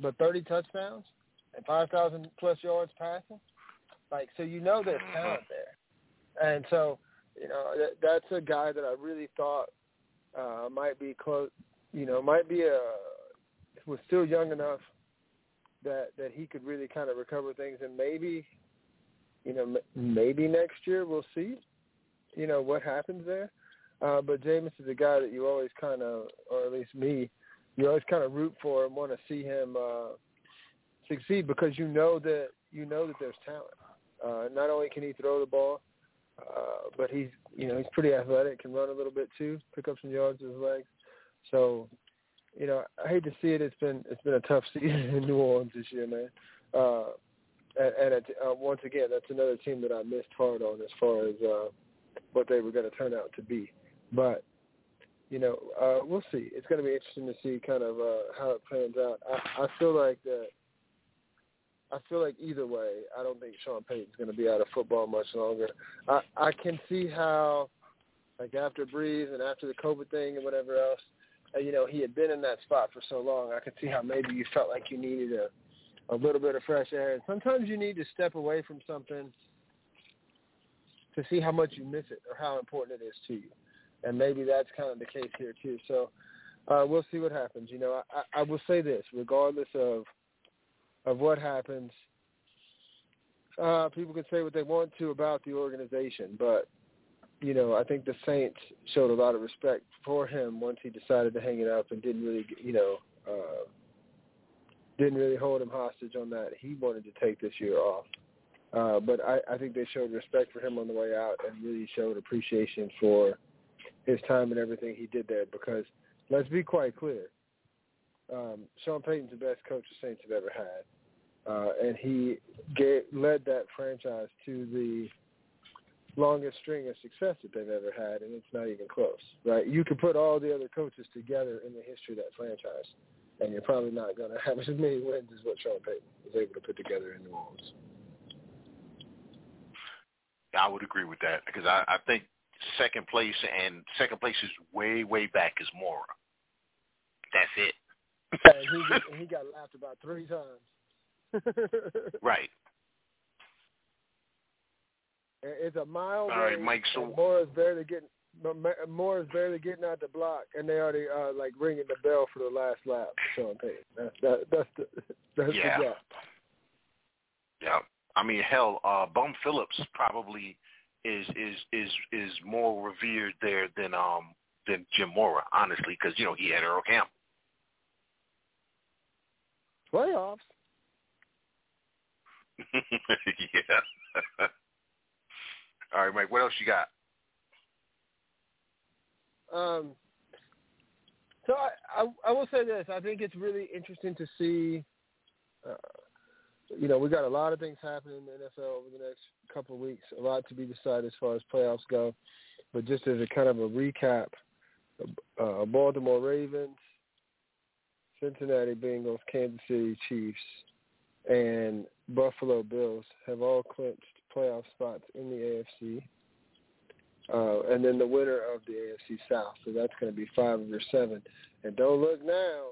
but 30 touchdowns and 5,000 plus yards passing, like so you know there's talent there, and so you know that, that's a guy that I really thought uh, might be close, you know, might be a was still young enough that that he could really kind of recover things, and maybe, you know, maybe next year we'll see, you know, what happens there. Uh, but Jameis is a guy that you always kind of, or at least me, you always kind of root for and want to see him uh, succeed because you know that you know that there's talent. Uh, not only can he throw the ball, uh, but he's you know he's pretty athletic, can run a little bit too, pick up some yards with his legs. So you know, I hate to see it. It's been it's been a tough season in New Orleans this year, man. Uh, and and it, uh, once again, that's another team that I missed hard on as far as uh, what they were going to turn out to be. But you know, uh, we'll see. It's going to be interesting to see kind of uh, how it plans out. I, I feel like that. I feel like either way, I don't think Sean Payton's going to be out of football much longer. I I can see how, like after Brees and after the COVID thing and whatever else, you know, he had been in that spot for so long. I could see how maybe you felt like you needed a a little bit of fresh air. And sometimes you need to step away from something to see how much you miss it or how important it is to you. And maybe that's kind of the case here too. So uh, we'll see what happens. You know, I, I will say this, regardless of of what happens, uh, people can say what they want to about the organization, but you know, I think the Saints showed a lot of respect for him once he decided to hang it up and didn't really, you know, uh, didn't really hold him hostage on that. He wanted to take this year off. Uh, but I, I think they showed respect for him on the way out and really showed appreciation for his time and everything he did there because let's be quite clear. Um, Sean Payton's the best coach the Saints have ever had. Uh, and he gave, led that franchise to the longest string of success that they've ever had, and it's not even close, right? You could put all the other coaches together in the history of that franchise, and you're probably not going to have as many wins as what Sean Payton was able to put together in New Orleans. I would agree with that because I, I think second place and second place is way way back is Mora. That's it. and he, and he got laughed about three times. right. It's a mile. All right, Mike. So Mora's barely getting Mora's barely getting out the block, and they already uh, like ringing the bell for the last lap. Sean Payton. That's that, that's the that's yeah. the job. Yeah. I mean, hell, uh, Bum Phillips probably is is is is more revered there than um than Jim Mora, honestly, because you know he had Earl Campbell. Playoffs. yeah. All right, Mike. What else you got? Um. So I, I I will say this. I think it's really interesting to see. Uh, you know, we got a lot of things happening in the NFL over the next couple of weeks. A lot to be decided as far as playoffs go. But just as a kind of a recap, uh, Baltimore Ravens, Cincinnati Bengals, Kansas City Chiefs, and Buffalo Bills have all clinched playoff spots in the AFC. Uh, and then the winner of the AFC South. So that's going to be five of your seven. And don't look now,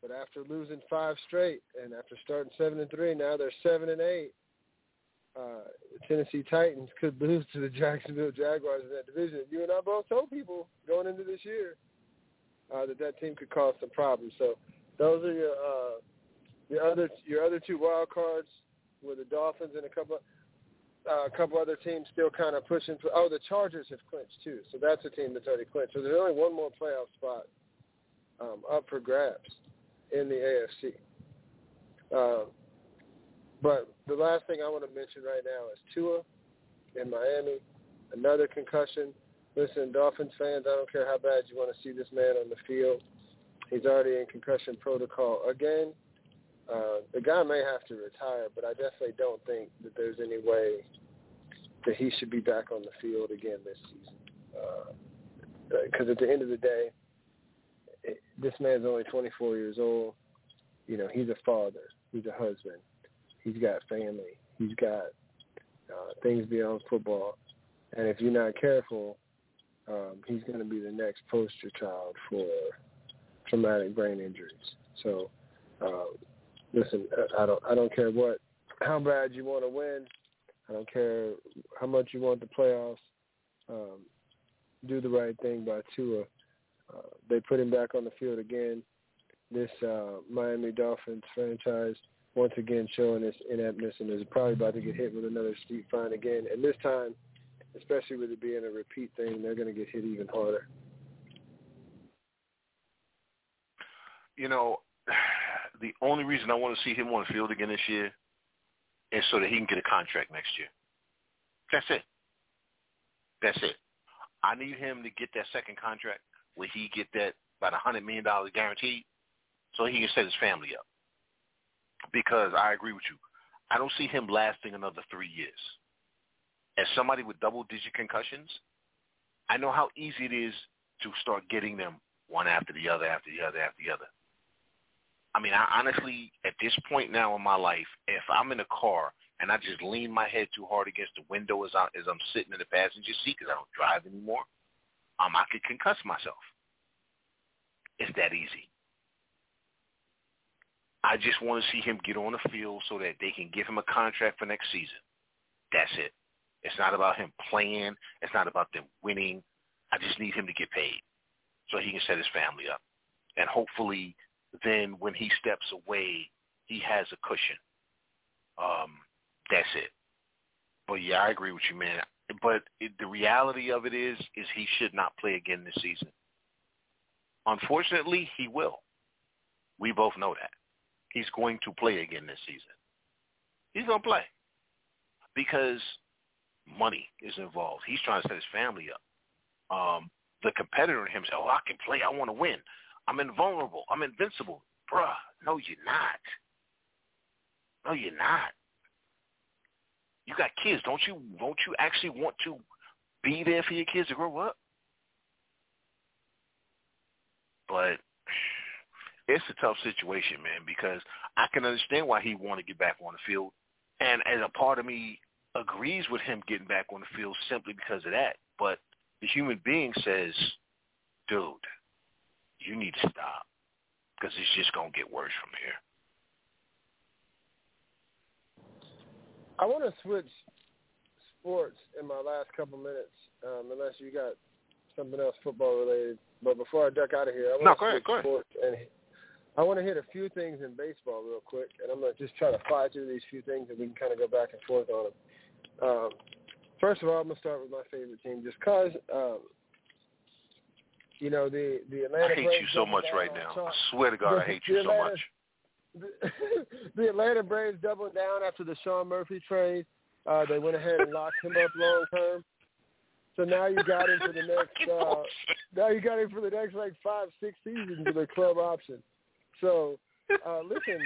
but after losing five straight and after starting seven and three, now they're seven and eight. Uh, Tennessee Titans could lose to the Jacksonville Jaguars in that division. You and I both told people going into this year uh, that that team could cause some problems. So those are your uh, your other your other two wild cards were the Dolphins and a couple uh, a couple other teams still kind of pushing for. Oh, the Chargers have clinched too, so that's a team that's already clinched. So there's only one more playoff spot um, up for grabs in the AFC. Um, but the last thing I want to mention right now is Tua in Miami, another concussion. Listen, Dolphins fans, I don't care how bad you want to see this man on the field. He's already in concussion protocol again. Uh, the guy may have to retire, but I definitely don't think that there's any way that he should be back on the field again this season. Because uh, at the end of the day, it, this man's only 24 years old. You know, he's a father. He's a husband. He's got family. He's got uh, things beyond football. And if you're not careful, um, he's going to be the next poster child for traumatic brain injuries. So, uh, listen, I don't I don't care what how bad you want to win. I don't care how much you want the playoffs. Um, do the right thing by Tua. Uh, they put him back on the field again. This uh, Miami Dolphins franchise once again showing its ineptness and is probably about to get hit with another steep fine again. And this time, especially with it being a repeat thing, they're going to get hit even harder. You know, the only reason I want to see him on the field again this year is so that he can get a contract next year. That's it. That's it. I need him to get that second contract where he get that about a hundred million dollars guaranteed, so he can set his family up. Because I agree with you, I don't see him lasting another three years. As somebody with double-digit concussions, I know how easy it is to start getting them one after the other, after the other, after the other. I mean, I honestly, at this point now in my life, if I'm in a car and I just lean my head too hard against the window as, I, as I'm sitting in the passenger seat because I don't drive anymore, um, I could concuss myself. It's that easy. I just want to see him get on the field so that they can give him a contract for next season. That's it. It's not about him playing. It's not about them winning. I just need him to get paid so he can set his family up. And hopefully then when he steps away, he has a cushion. Um, that's it. But yeah, I agree with you, man. But it, the reality of it is, is he should not play again this season. Unfortunately, he will. We both know that. He's going to play again this season. He's going to play because money is involved. He's trying to set his family up. Um, the competitor in him says, "Oh, I can play. I want to win." I'm invulnerable. I'm invincible. Bruh, no, you're not. No, you're not. You got kids. Don't you, don't you actually want to be there for your kids to grow up. But it's a tough situation, man, because I can understand why he want to get back on the field, and as a part of me agrees with him getting back on the field simply because of that. But the human being says, dude, you need to stop because it's just going to get worse from here. I want to switch sports in my last couple minutes, um, unless you got something else football related. But before I duck out of here, I want no, to go ahead, switch go ahead. sports and I want to hit a few things in baseball real quick, and I'm gonna just try to fly through these few things, and we can kind of go back and forth on them. Um, first of all, I'm gonna start with my favorite team, just cause um, you know the the Atlanta. I hate Braves you so much right now. I swear to God, I hate you so much. The, the Atlanta Braves doubled down after the Sean Murphy trade. Uh, they went ahead and locked him up long term. So now you got him for the next. Uh, now you got him for the next like five, six seasons with a club option. So uh, listen,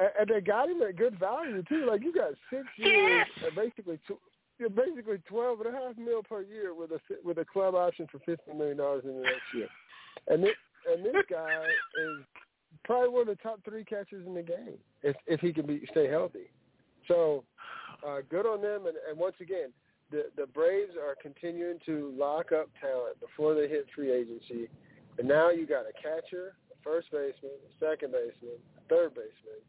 uh, and they got him at good value too. Like you got six years, and basically, tw- you're basically twelve and a half mil per year with a with a club option for fifty million dollars in the next year. And this and this guy is probably one of the top three catchers in the game if if he can be stay healthy. So uh, good on them. And, and once again, the the Braves are continuing to lock up talent before they hit free agency. And now you got a catcher, a first baseman, a second baseman, a third baseman,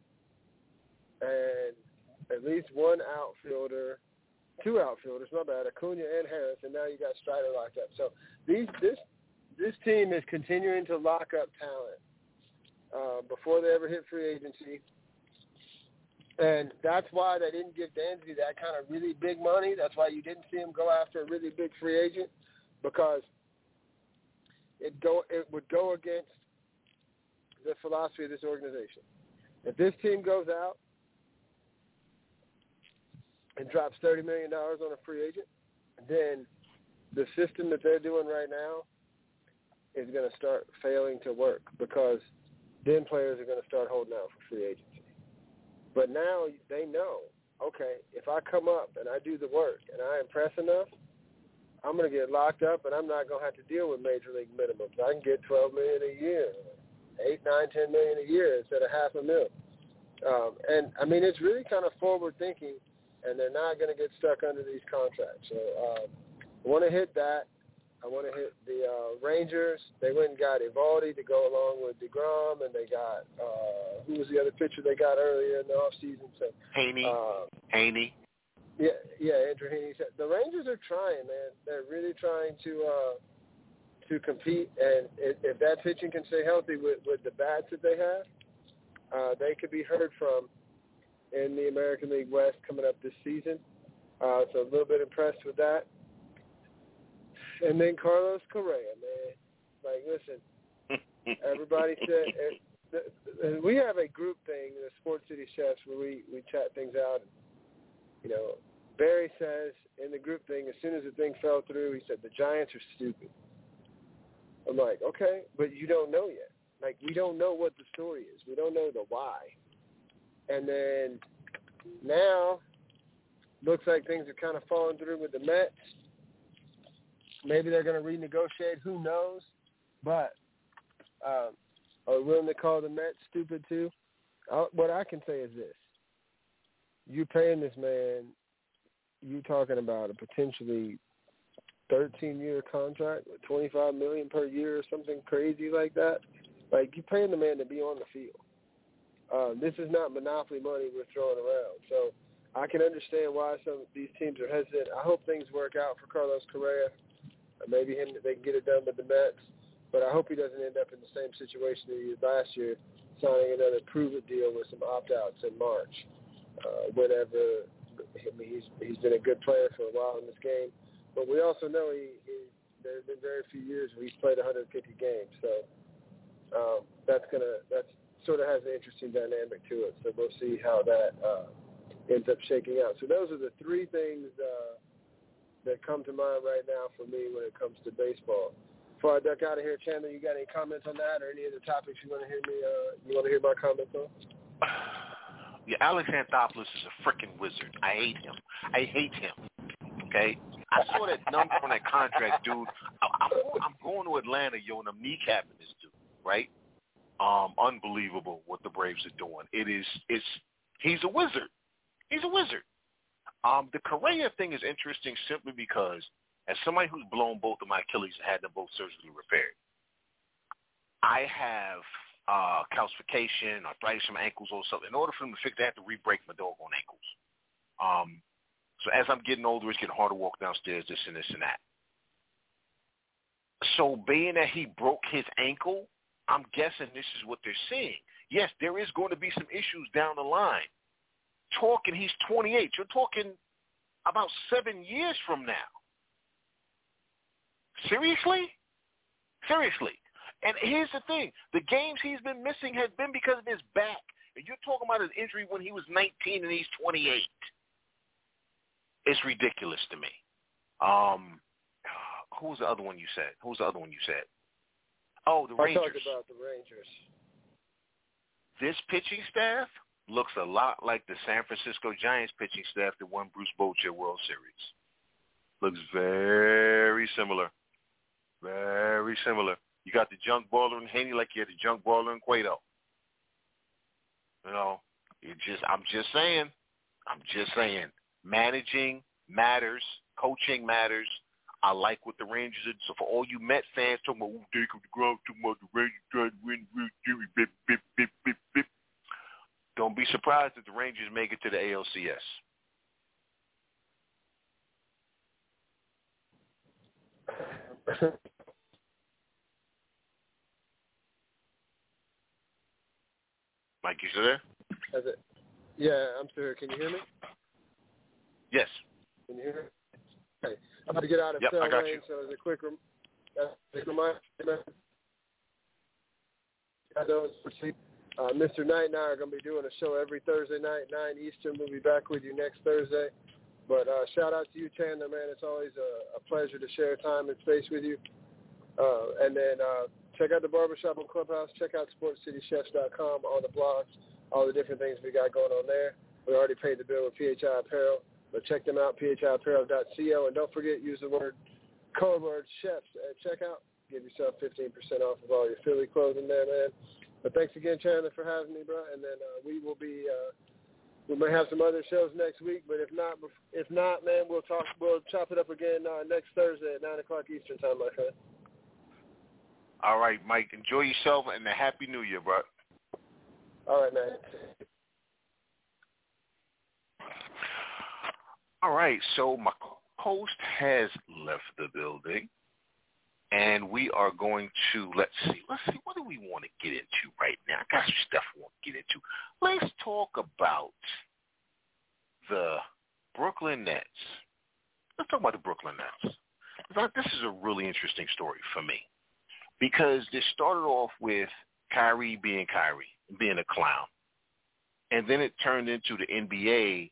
and at least one outfielder, two outfielders, my bad, Acuna and Harris, and now you got Strider locked up. So these this this team is continuing to lock up talent uh, before they ever hit free agency. And that's why they didn't give Dansby that kind of really big money. That's why you didn't see him go after a really big free agent because it go it would go against the philosophy of this organization. If this team goes out and drops thirty million dollars on a free agent, then the system that they're doing right now is going to start failing to work because then players are going to start holding out for free agency. But now they know, okay, if I come up and I do the work and I impress enough, I'm going to get locked up and I'm not going to have to deal with major league minimums. I can get 12 million a year, eight, nine, ten million a year instead of half a mil. Um, and I mean, it's really kind of forward thinking, and they're not going to get stuck under these contracts. So um, I want to hit that. I want to hit the uh, Rangers. They went and got Eovaldi to go along with deGrom, and they got uh, who was the other pitcher they got earlier in the off season? So Heaney, uh, Heaney. yeah, yeah, Andrew Heaney said the Rangers are trying, man. They're really trying to uh, to compete, and if, if that pitching can stay healthy with with the bats that they have, uh, they could be heard from in the American League West coming up this season. Uh, so a little bit impressed with that. And then Carlos Correa, man. Like, listen, everybody said th- th- we have a group thing, the Sports City Chefs, where we we chat things out. You know, Barry says in the group thing, as soon as the thing fell through, he said the Giants are stupid. I'm like, okay, but you don't know yet. Like, we don't know what the story is. We don't know the why. And then now, looks like things are kind of falling through with the Mets. Maybe they're going to renegotiate. Who knows? But um, are willing to call the Mets stupid too? Uh, what I can say is this: you paying this man, you talking about a potentially 13-year contract with 25 million per year or something crazy like that. Like you paying the man to be on the field. Um, this is not monopoly money we're throwing around. So I can understand why some of these teams are hesitant. I hope things work out for Carlos Correa. Uh, maybe him they can get it done with the Mets, but I hope he doesn't end up in the same situation that he did last year, signing another prove-it deal with some opt-outs in March. Uh, whenever I mean, he's he's been a good player for a while in this game, but we also know he, he there have been very few years where he's played 150 games, so um, that's gonna that's sort of has an interesting dynamic to it. So we'll see how that uh, ends up shaking out. So those are the three things uh, that come to mind right now for me when it comes to baseball. Before I duck out of here, Chandler, you got any comments on that or any other topics you want to hear me? Uh, you want to hear my comments on? Yeah, Alex Anthopoulos is a freaking wizard. I hate him. I hate him. Okay, I saw that number on that contract, dude. I, I'm, I'm going to Atlanta, yo, and I'm kneecapping this dude, right? Um, unbelievable what the Braves are doing. It is, it's, he's a wizard. He's a wizard. Um, the Correa thing is interesting simply because as somebody who's blown both of my Achilles and had them both surgically repaired, I have uh, calcification, arthritis in my ankles or something. In order for them to fix that, I have to re-break my doggone ankles. Um, so as I'm getting older, it's getting harder to walk downstairs, this and this and that. So being that he broke his ankle, I'm guessing this is what they're seeing. Yes, there is going to be some issues down the line. Talking, he's 28. You're talking about seven years from now. Seriously? Seriously. And here's the thing. The games he's been missing has been because of his back. And you're talking about his injury when he was 19 and he's 28. It's ridiculous to me. Um, who was the other one you said? Who was the other one you said? Oh, the Rangers. I talked about the Rangers. This pitching staff looks a lot like the San Francisco Giants pitching staff that won Bruce Bochy World Series. Looks very similar. Very similar. You got the junk baller in Heaney like you had the junk baller in Cueto. You know, it just I'm just saying. I'm just saying. Managing matters. Coaching matters. I like what the Rangers did. So for all you Met fans talking about, oh, Jacob deGrom talking about the Rangers trying to win, bip, bip, bip, bip, bip. Don't be surprised if the Rangers make it to the ALCS. Mike, you still there? It. Yeah, I'm still here. Can you hear me? Yes. Can you hear me? Okay. I'm about to get out of yep, cell I lane, so as a quick, rem- uh, quick reminder, uh, Mr. Knight and I are going to be doing a show every Thursday night, 9 Eastern. We'll be back with you next Thursday. But uh, shout out to you, Chandler, man. It's always a, a pleasure to share time and space with you. Uh, and then uh, check out the Barbershop and Clubhouse. Check out SportsCityChefs.com, all the blogs, all the different things we got going on there. We already paid the bill with PHI Apparel, but check them out, phiapparel.co. And don't forget, use the word code word chefs at checkout. Give yourself 15% off of all your Philly clothing there, man. But thanks again, Chandler, for having me, bro. And then uh, we will be uh, we may have some other shows next week, but if not, if not, man, we'll talk. We'll chop it up again uh, next Thursday at nine o'clock Eastern time, my friend. All right, Mike. Enjoy yourself and a happy New Year, bro. All right, man. All right, so my host has left the building, and we are going to let's see, let's see, what do we want to get into right now? I got some stuff I want to get into. Let's talk about the Brooklyn Nets. Let's talk about the Brooklyn Nets. This is a really interesting story for me because this started off with Kyrie being Kyrie, being a clown, and then it turned into the NBA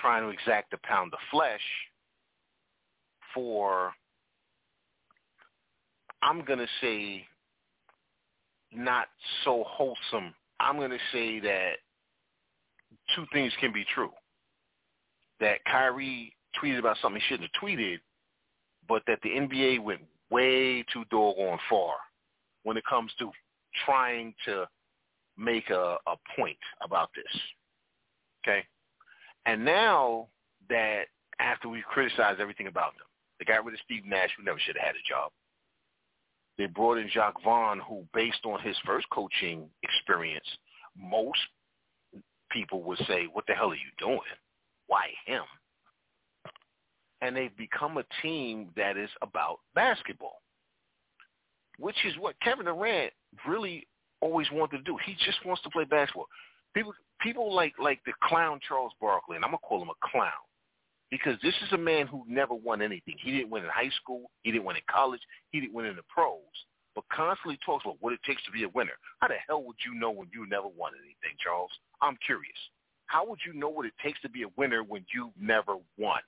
trying to exact a pound of flesh for I'm going to say not so wholesome. I'm going to say that two things can be true. That Kyrie tweeted about something he shouldn't have tweeted, but that the NBA went way too doggone far when it comes to trying to make a, a point about this. Okay? And now that after we've criticized everything about them, they got rid of Steve Nash, who never should have had a job. They brought in Jacque Vaughn, who, based on his first coaching experience, most people would say, what the hell are you doing? Why him? And they've become a team that is about basketball, which is what Kevin Durant really always wanted to do. He just wants to play basketball. People people like like the clown Charles Barkley, and I'm gonna call him a clown because this is a man who never won anything. He didn't win in high school. He didn't win in college. He didn't win in the pros. But constantly talks about what it takes to be a winner. How the hell would you know when you never won anything, Charles? I'm curious. How would you know what it takes to be a winner when you've never won?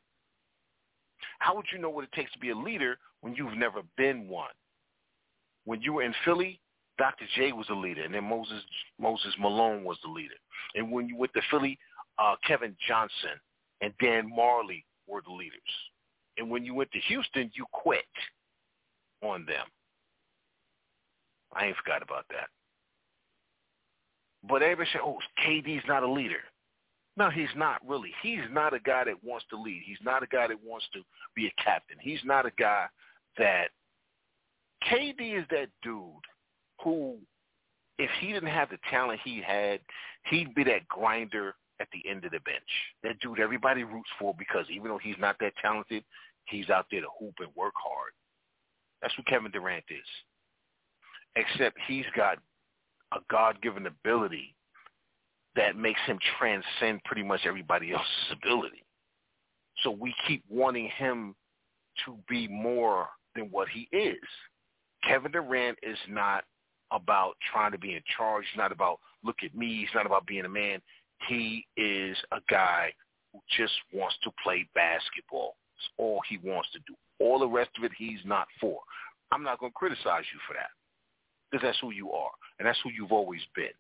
How would you know what it takes to be a leader when you've never been one? When you were in Philly, Dr. J was the leader, and then Moses Moses Malone was the leader. And when you went to Philly, uh, Kevin Johnson and Dan Majerle were the leaders. And when you went to Houston, you quit on them. I ain't forgot about that. But everybody said, oh, KD's not a leader. No, he's not really. He's not a guy that wants to lead. He's not a guy that wants to be a captain. He's not a guy that KD is that dude who, if he didn't have the talent he had, he'd be that grinder at the end of the bench. That dude everybody roots for because even though he's not that talented, he's out there to hoop and work hard. That's who Kevin Durant is. Except he's got a God-given ability that makes him transcend pretty much everybody else's ability. So we keep wanting him to be more than what he is. Kevin Durant is not about trying to be in charge. He's not about look at me. He's not about being a man. He is a guy who just wants to play basketball. That's all he wants to do. All the rest of it he's not for. I'm not going to criticize you for that because that's who you are and that's who you've always been.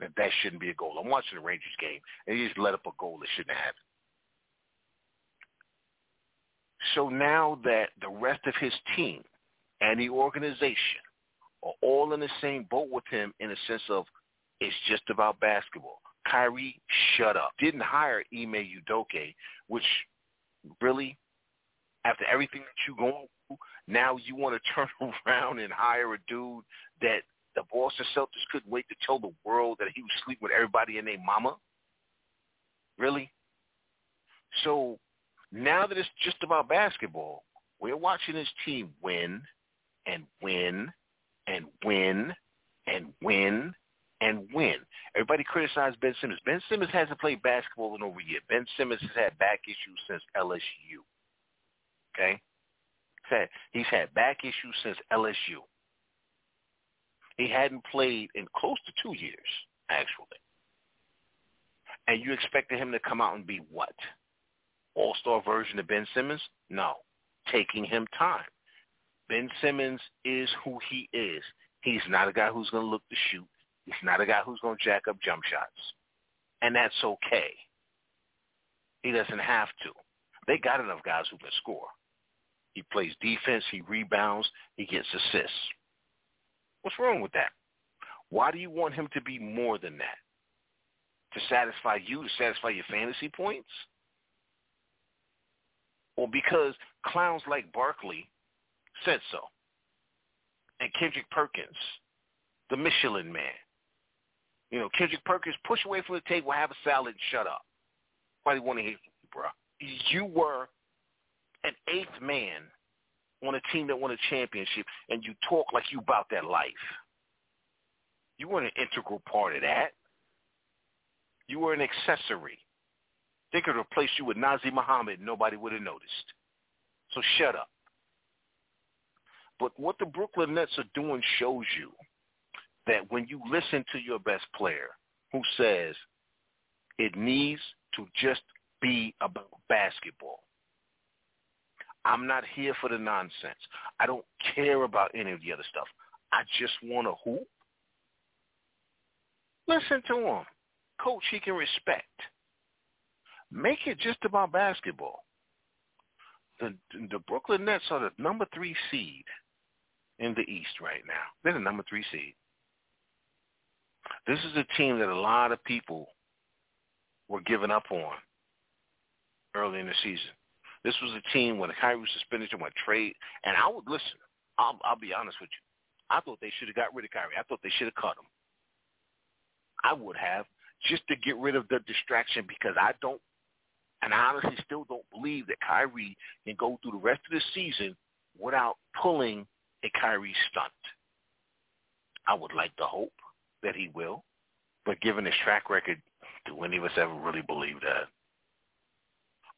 That that shouldn't be a goal. I'm watching the Rangers game and he just let up a goal that shouldn't have. So now that the rest of his team and the organization are all in the same boat with him in a sense of it's just about basketball. Kyrie, shut up. Didn't hire Ime Udoka, which really, after everything that you're going through, now you want to turn around and hire a dude that the Boston Celtics couldn't wait to tell the world that he was sleeping with everybody and their mama? Really? So now that it's just about basketball, we're watching this team win and win and win and win and win. Everybody criticized Ben Simmons. Ben Simmons hasn't played basketball in over a year. Ben Simmons has had back issues since LSU. Okay? He's had back issues since LSU. He hadn't played in close to two years, actually. And you expected him to come out and be what? All-star version of Ben Simmons? No. Taking him time. Ben Simmons is who he is. He's not a guy who's going to look to shoot. He's not a guy who's going to jack up jump shots. And that's okay. He doesn't have to. They got enough guys who can score. He plays defense. He rebounds. He gets assists. What's wrong with that? Why do you want him to be more than that? To satisfy you, to satisfy your fantasy points? Or because clowns like Barkley said so. And Kendrick Perkins, the Michelin man. You know, Kendrick Perkins, push away from the table, have a salad, shut up. Nobody want to hear from you, bro. You were an eighth man on a team that won a championship, and you talk like you about that life. You weren't an integral part of that. You were an accessory. They could replace you with Nazr Mohammed and nobody would have noticed. So shut up. But what the Brooklyn Nets are doing shows you that when you listen to your best player who says it needs to just be about basketball. I'm not here for the nonsense. I don't care about any of the other stuff. I just want to hoop. Listen to him. Coach he can respect. Make it just about basketball. The, the Brooklyn Nets are the number three seed in the East right now. They're the number three seed. This is a team that a lot of people were giving up on early in the season. This was a team when Kyrie suspended and went trade. And I would listen. I'll, I'll be honest with you. I thought they should have got rid of Kyrie. I thought they should have cut him. I would have just to get rid of the distraction because I don't, and I honestly still don't believe that Kyrie can go through the rest of the season without pulling a Kyrie stunt. I would like to hope that he will, but given his track record, do any of us ever really believe that?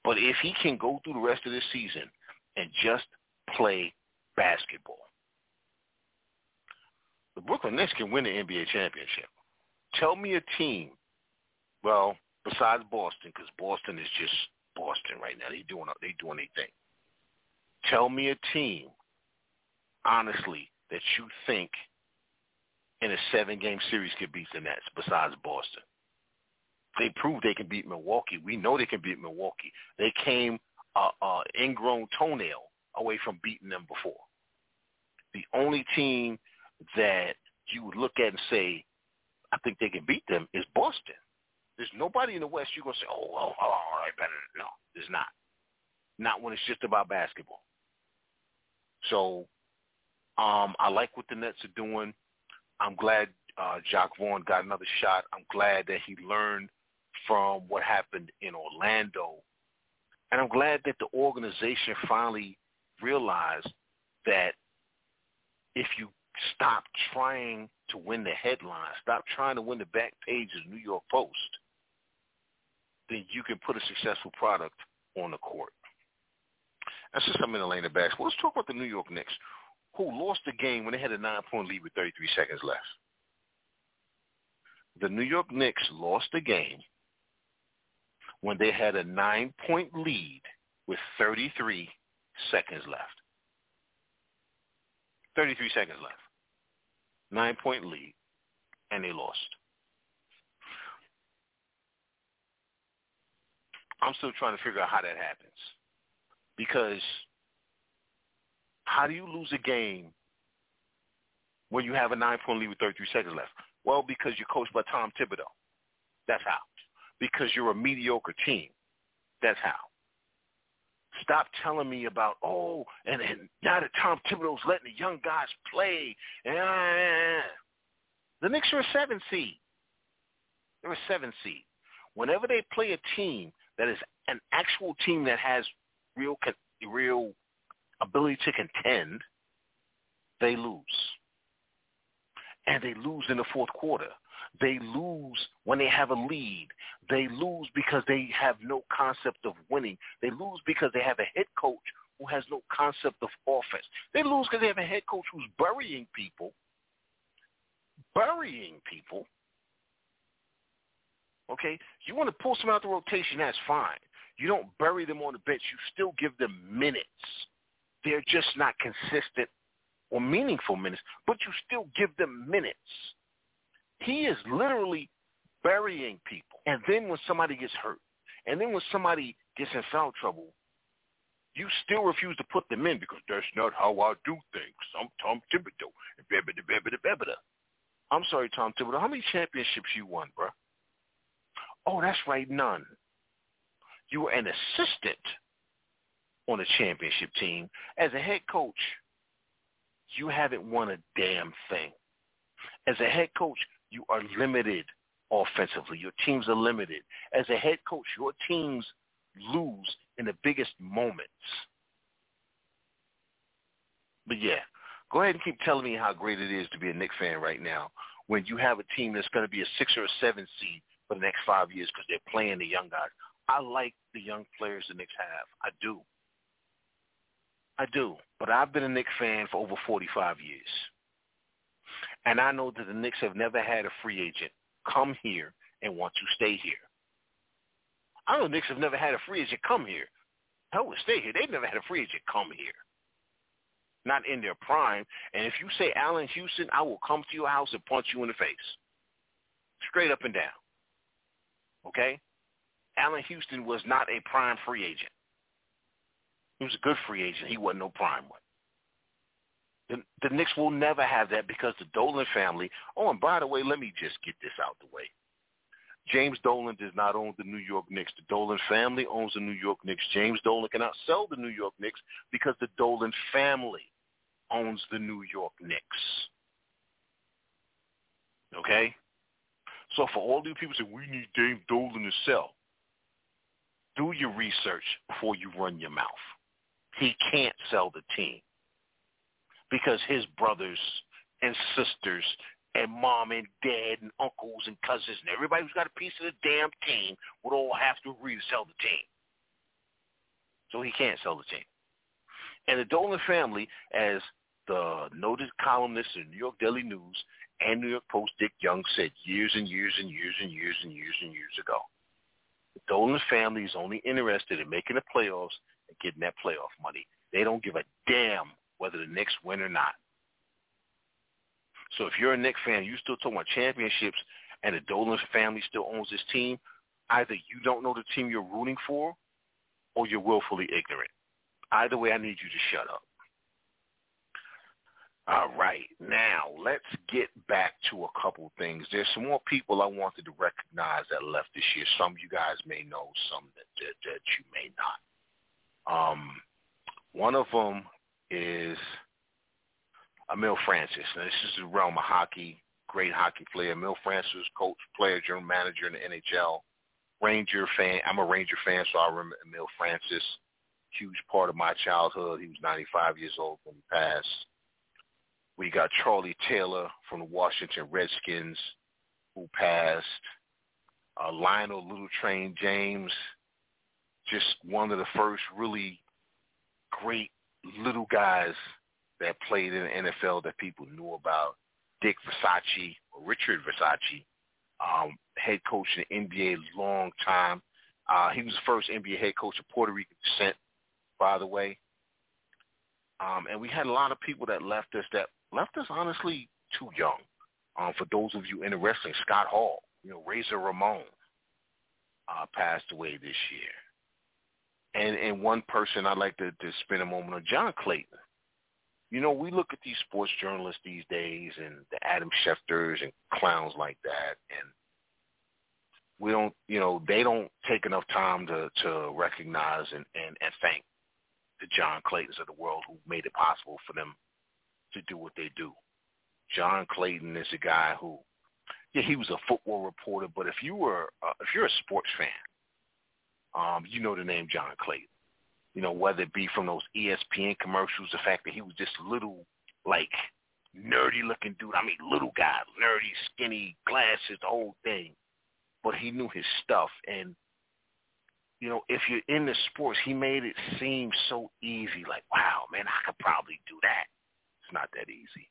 But if he can go through the rest of this season and just play basketball, the Brooklyn Nets can win the NBA championship. Tell me a team, well, besides Boston, because Boston is just Boston right now. They doing they doing their thing. Tell me a team, honestly, that you think in a seven-game series could beat the Nets besides Boston. They proved they can beat Milwaukee. We know they can beat Milwaukee. They came a, a ingrown toenail away from beating them before. The only team that you would look at and say, I think they can beat them is Boston. There's nobody in the West you're going to say, oh, oh, oh, all right, better. No, there's not. Not when it's just about basketball. So um, I like what the Nets are doing. I'm glad uh, Jacque Vaughn got another shot. I'm glad that he learned from what happened in Orlando. And I'm glad that the organization finally realized that if you stop trying to win the headline, stop trying to win the back page of the New York Post, then you can put a successful product on the court. That's just something in the lane of basketball. Let's talk about the New York Knicks, who lost the game when they had a nine-point lead with 33 seconds left. The New York Knicks lost the game when they had a nine-point lead with 33 seconds left. 33 seconds left. Nine-point lead, and they lost. I'm still trying to figure out how that happens. Because how do you lose a game when you have a nine-point lead with 33 seconds left? Well, because you're coached by Tom Thibodeau. That's how. Because you're a mediocre team. That's how. Stop telling me about, oh, and, and now that Tom Thibodeau's letting the young guys play. Uh, the Knicks are a seven seed. They're a seven seed. Whenever they play a team that is an actual team that has real real ability to contend, they lose. And they lose in the fourth quarter. They lose when they have a lead. They lose because they have no concept of winning. They lose because they have a head coach who has no concept of offense. They lose because they have a head coach who's burying people, burying people. Okay, you want to pull some out the rotation, that's fine. You don't bury them on the bench. You still give them minutes. They're just not consistent or meaningful minutes, but you still give them minutes. He is literally burying people. And then when somebody gets hurt, and then when somebody gets in foul trouble, you still refuse to put them in because that's not how I do things. I'm Tom Thibodeau. I'm sorry, Tom Thibodeau. How many championships you won, bro? Oh, that's right, none. You were an assistant on a championship team. As a head coach, you haven't won a damn thing. As a head coach, you are limited offensively. Your teams are limited. As a head coach, your teams lose in the biggest moments. But yeah, go ahead and keep telling me how great it is to be a Knicks fan right now when you have a team that's going to be a six or a seven seed for the next five years because they're playing the young guys. I like the young players the Knicks have. I do. I do. But I've been a Knicks fan for over 45 years. And I know that the Knicks have never had a free agent come here and want to stay here. I know the Knicks have never had a free agent come here. Hell, would stay here. They've never had a free agent come here. Not in their prime. And if you say Allan Houston, I will come to your house and punch you in the face. Straight up and down. Okay? Allan Houston was not a prime free agent. He was a good free agent. He wasn't no prime one. The, the Knicks will never have that because the Dolan family. Oh, and by the way, let me just get this out the way. James Dolan does not own the New York Knicks. The Dolan family owns the New York Knicks. James Dolan cannot sell the New York Knicks because the Dolan family owns the New York Knicks. Okay? So for all you people say, we need James Dolan to sell, do your research before you run your mouth. He can't sell the team because his brothers and sisters and mom and dad and uncles and cousins and everybody who's got a piece of the damn team would all have to agree to sell the team. So he can't sell the team. And the Dolan family, as the noted columnist in New York Daily News and New York Post Dick Young said years and years and years and years and years and years ago, the Dolan family is only interested in making the playoffs and getting that playoff money. They don't give a damn whether the Knicks win or not. So if you're a Knicks fan, you still talking about championships, and the Dolan family still owns this team. Either you don't know the team you're rooting for, or you're willfully ignorant. Either way, I need you to shut up. All right, now let's get back to a couple things. There's some more people I wanted to recognize that left this year. Some you guys may know, some that, that, that you may not. Um, one of them is Emile Francis. Now, this is the realm of hockey, great hockey player. Emile Francis, coach, player, general manager in the NHL. Ranger fan. I'm a Ranger fan, so I remember Emile Francis. Huge part of my childhood. He was 95 years old when he passed. We got Charlie Taylor from the Washington Redskins, who passed. Uh, Lionel Little Train James, just one of the first really great little guys that played in the NFL that people knew about. Dick Versace, or Richard Versace, um, head coach in the NBA long time. Uh, he was the first NBA head coach of Puerto Rican descent, by the way. Um, and we had a lot of people that left us that left us honestly too young. Um, for those of you in wrestling, Scott Hall, you know, Razor Ramon uh, passed away this year. And and one person I'd like to, to spend a moment on, John Clayton. You know, we look at these sports journalists these days and the Adam Schefters and clowns like that, and we don't, you know, they don't take enough time to to recognize and and, and thank the John Claytons of the world who made it possible for them to do what they do. John Clayton is a guy who, yeah, he was a football reporter, but if you were, uh, if you're a sports fan, um, you know the name John Clayton. You know, whether it be from those ESPN commercials, the fact that he was just little, like, nerdy looking dude. I mean, little guy, nerdy, skinny, glasses, the whole thing. But he knew his stuff. And, you know, if you're in the sports, he made it seem so easy. Like, wow, man, I could probably do that. It's not that easy.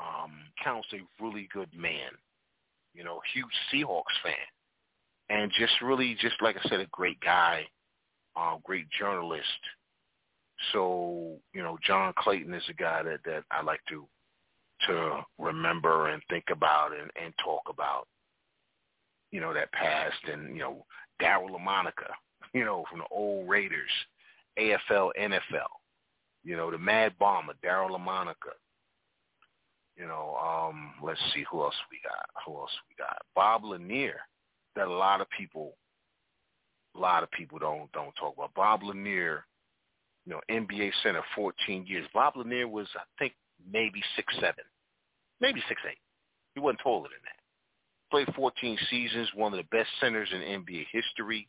Um, Count's a really good man. You know, huge Seahawks fan. And just really, just like I said, a great guy uh, great journalist. So, you know, John Clayton is a guy that, that I like to to remember and think about and, and talk about, you know, that past and, you know, Daryle Lamonica, you know, from the old Raiders, AFL, NFL, you know, the Mad Bomber, Daryle Lamonica. You know, um, let's see who else we got. Who else we got? Bob Lanier, that a lot of people a lot of people don't don't talk about. Bob Lanier, you know, NBA center, 14 years. Bob Lanier was, I think, maybe six seven, maybe six eight. He wasn't taller than that. Played 14 seasons, one of the best centers in NBA history,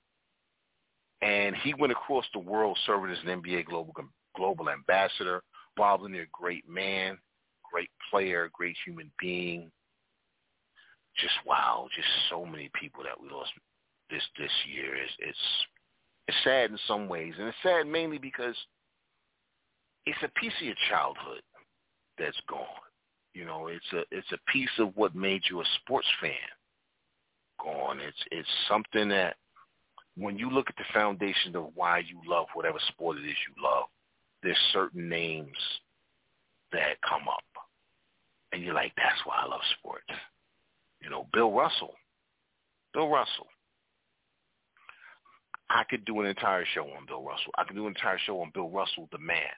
and he went across the world serving as an NBA global global ambassador. Bob Lanier, great man, great player, great human being. Just wow, just so many people that we lost this this year. It's it's it's sad in some ways, and it's sad mainly because it's a piece of your childhood that's gone. You know, it's a it's a piece of what made you a sports fan gone. It's it's something that when you look at the foundation of why you love whatever sport it is you love, there's certain names that come up. And you're like, that's why I love sports. You know, Bill Russell. Bill Russell. I could do an entire show on Bill Russell. I could do an entire show on Bill Russell, the man,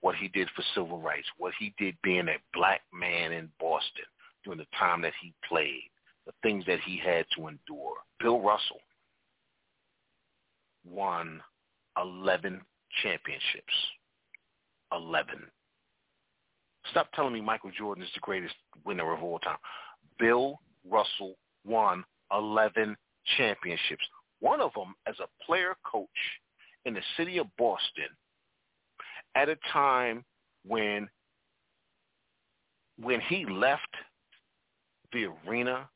what he did for civil rights, what he did being a black man in Boston during the time that he played, the things that he had to endure. Bill Russell won 11 championships. 11. Stop telling me Michael Jordan is the greatest winner of all time. Bill Russell won 11 championships one of them as a player coach in the city of Boston at a time when when he left the arena.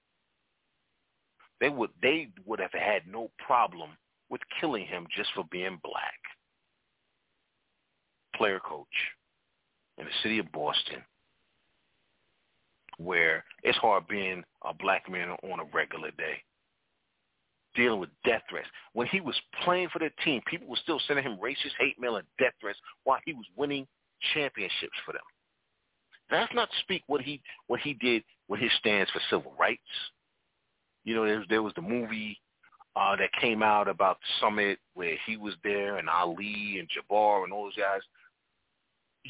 They would they would have had no problem with killing him just for being black. Player coach in the city of Boston where it's hard being a black man on a regular day dealing with death threats. When he was playing for the team, people were still sending him racist hate mail and death threats while he was winning championships for them. That's not to speak what he what he did with his stance for civil rights. You know, there, there was the movie uh, that came out about the summit where he was there and Ali and Jabbar and all those guys.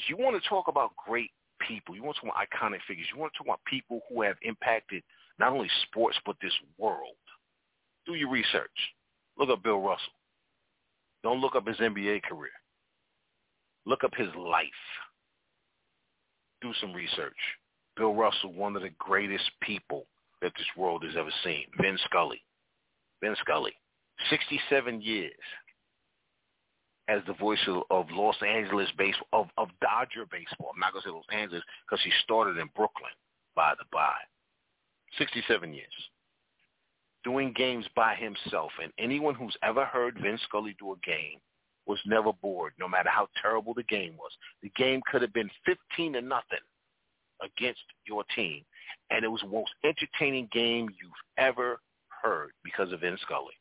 You want to talk about great people. You want to talk about iconic figures. You want to talk about people who have impacted not only sports but this world. Do your research. Look up Bill Russell. Don't look up his NBA career. Look up his life. Do some research. Bill Russell, one of the greatest people that this world has ever seen. Vin Scully. Vin Scully. 67 years as the voice of, of Los Angeles baseball, of, of Dodger baseball. I'm not going to say Los Angeles because he started in Brooklyn, by the by. 67 years. Doing games by himself. And anyone who's ever heard Vince Scully do a game was never bored, no matter how terrible the game was. The game could have been 15 to nothing against your team. And it was the most entertaining game you've ever heard because of Vin Scully.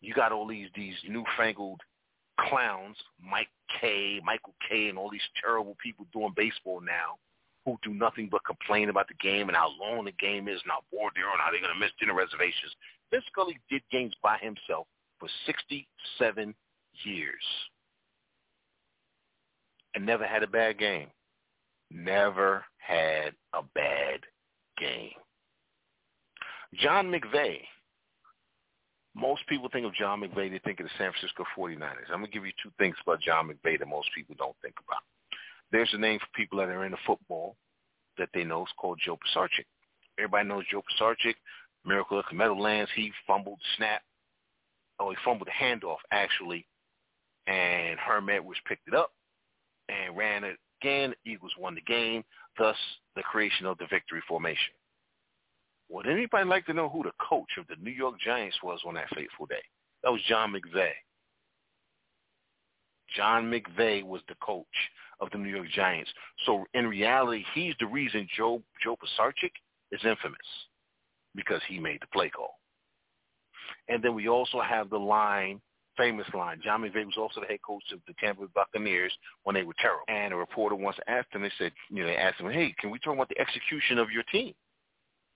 You got all these these newfangled clowns, Mike Kay, Michael Kay, and all these terrible people doing baseball now who do nothing but complain about the game and how long the game is and how bored they are and how they're going to miss dinner reservations. Vin Scully did games by himself for 67 years and never had a bad game. Never had a bad game. John McVay. Most people think of John McVay, they think of the San Francisco 49ers. I'm going to give you two things about John McVay that most people don't think about. There's a name for people that are into football that they know. It's called Joe Pisarcik. Everybody knows Joe Pisarcik. Miracle at the Meadowlands. He fumbled the snap. Oh, he fumbled the handoff, actually. And Herm Edwards picked it up and ran it again. Eagles won the game, thus the creation of the victory formation. Would anybody like to know who the coach of the New York Giants was on that fateful day? That was John McVay. John McVay was the coach of the New York Giants. So in reality, he's the reason Joe Joe Pisarcik is infamous because he made the play call. And then we also have the line, famous line. John McVay was also the head coach of the Tampa Bay Buccaneers when they were terrible. And a reporter once asked him, they said, you know, they asked him, hey, can we talk about the execution of your team?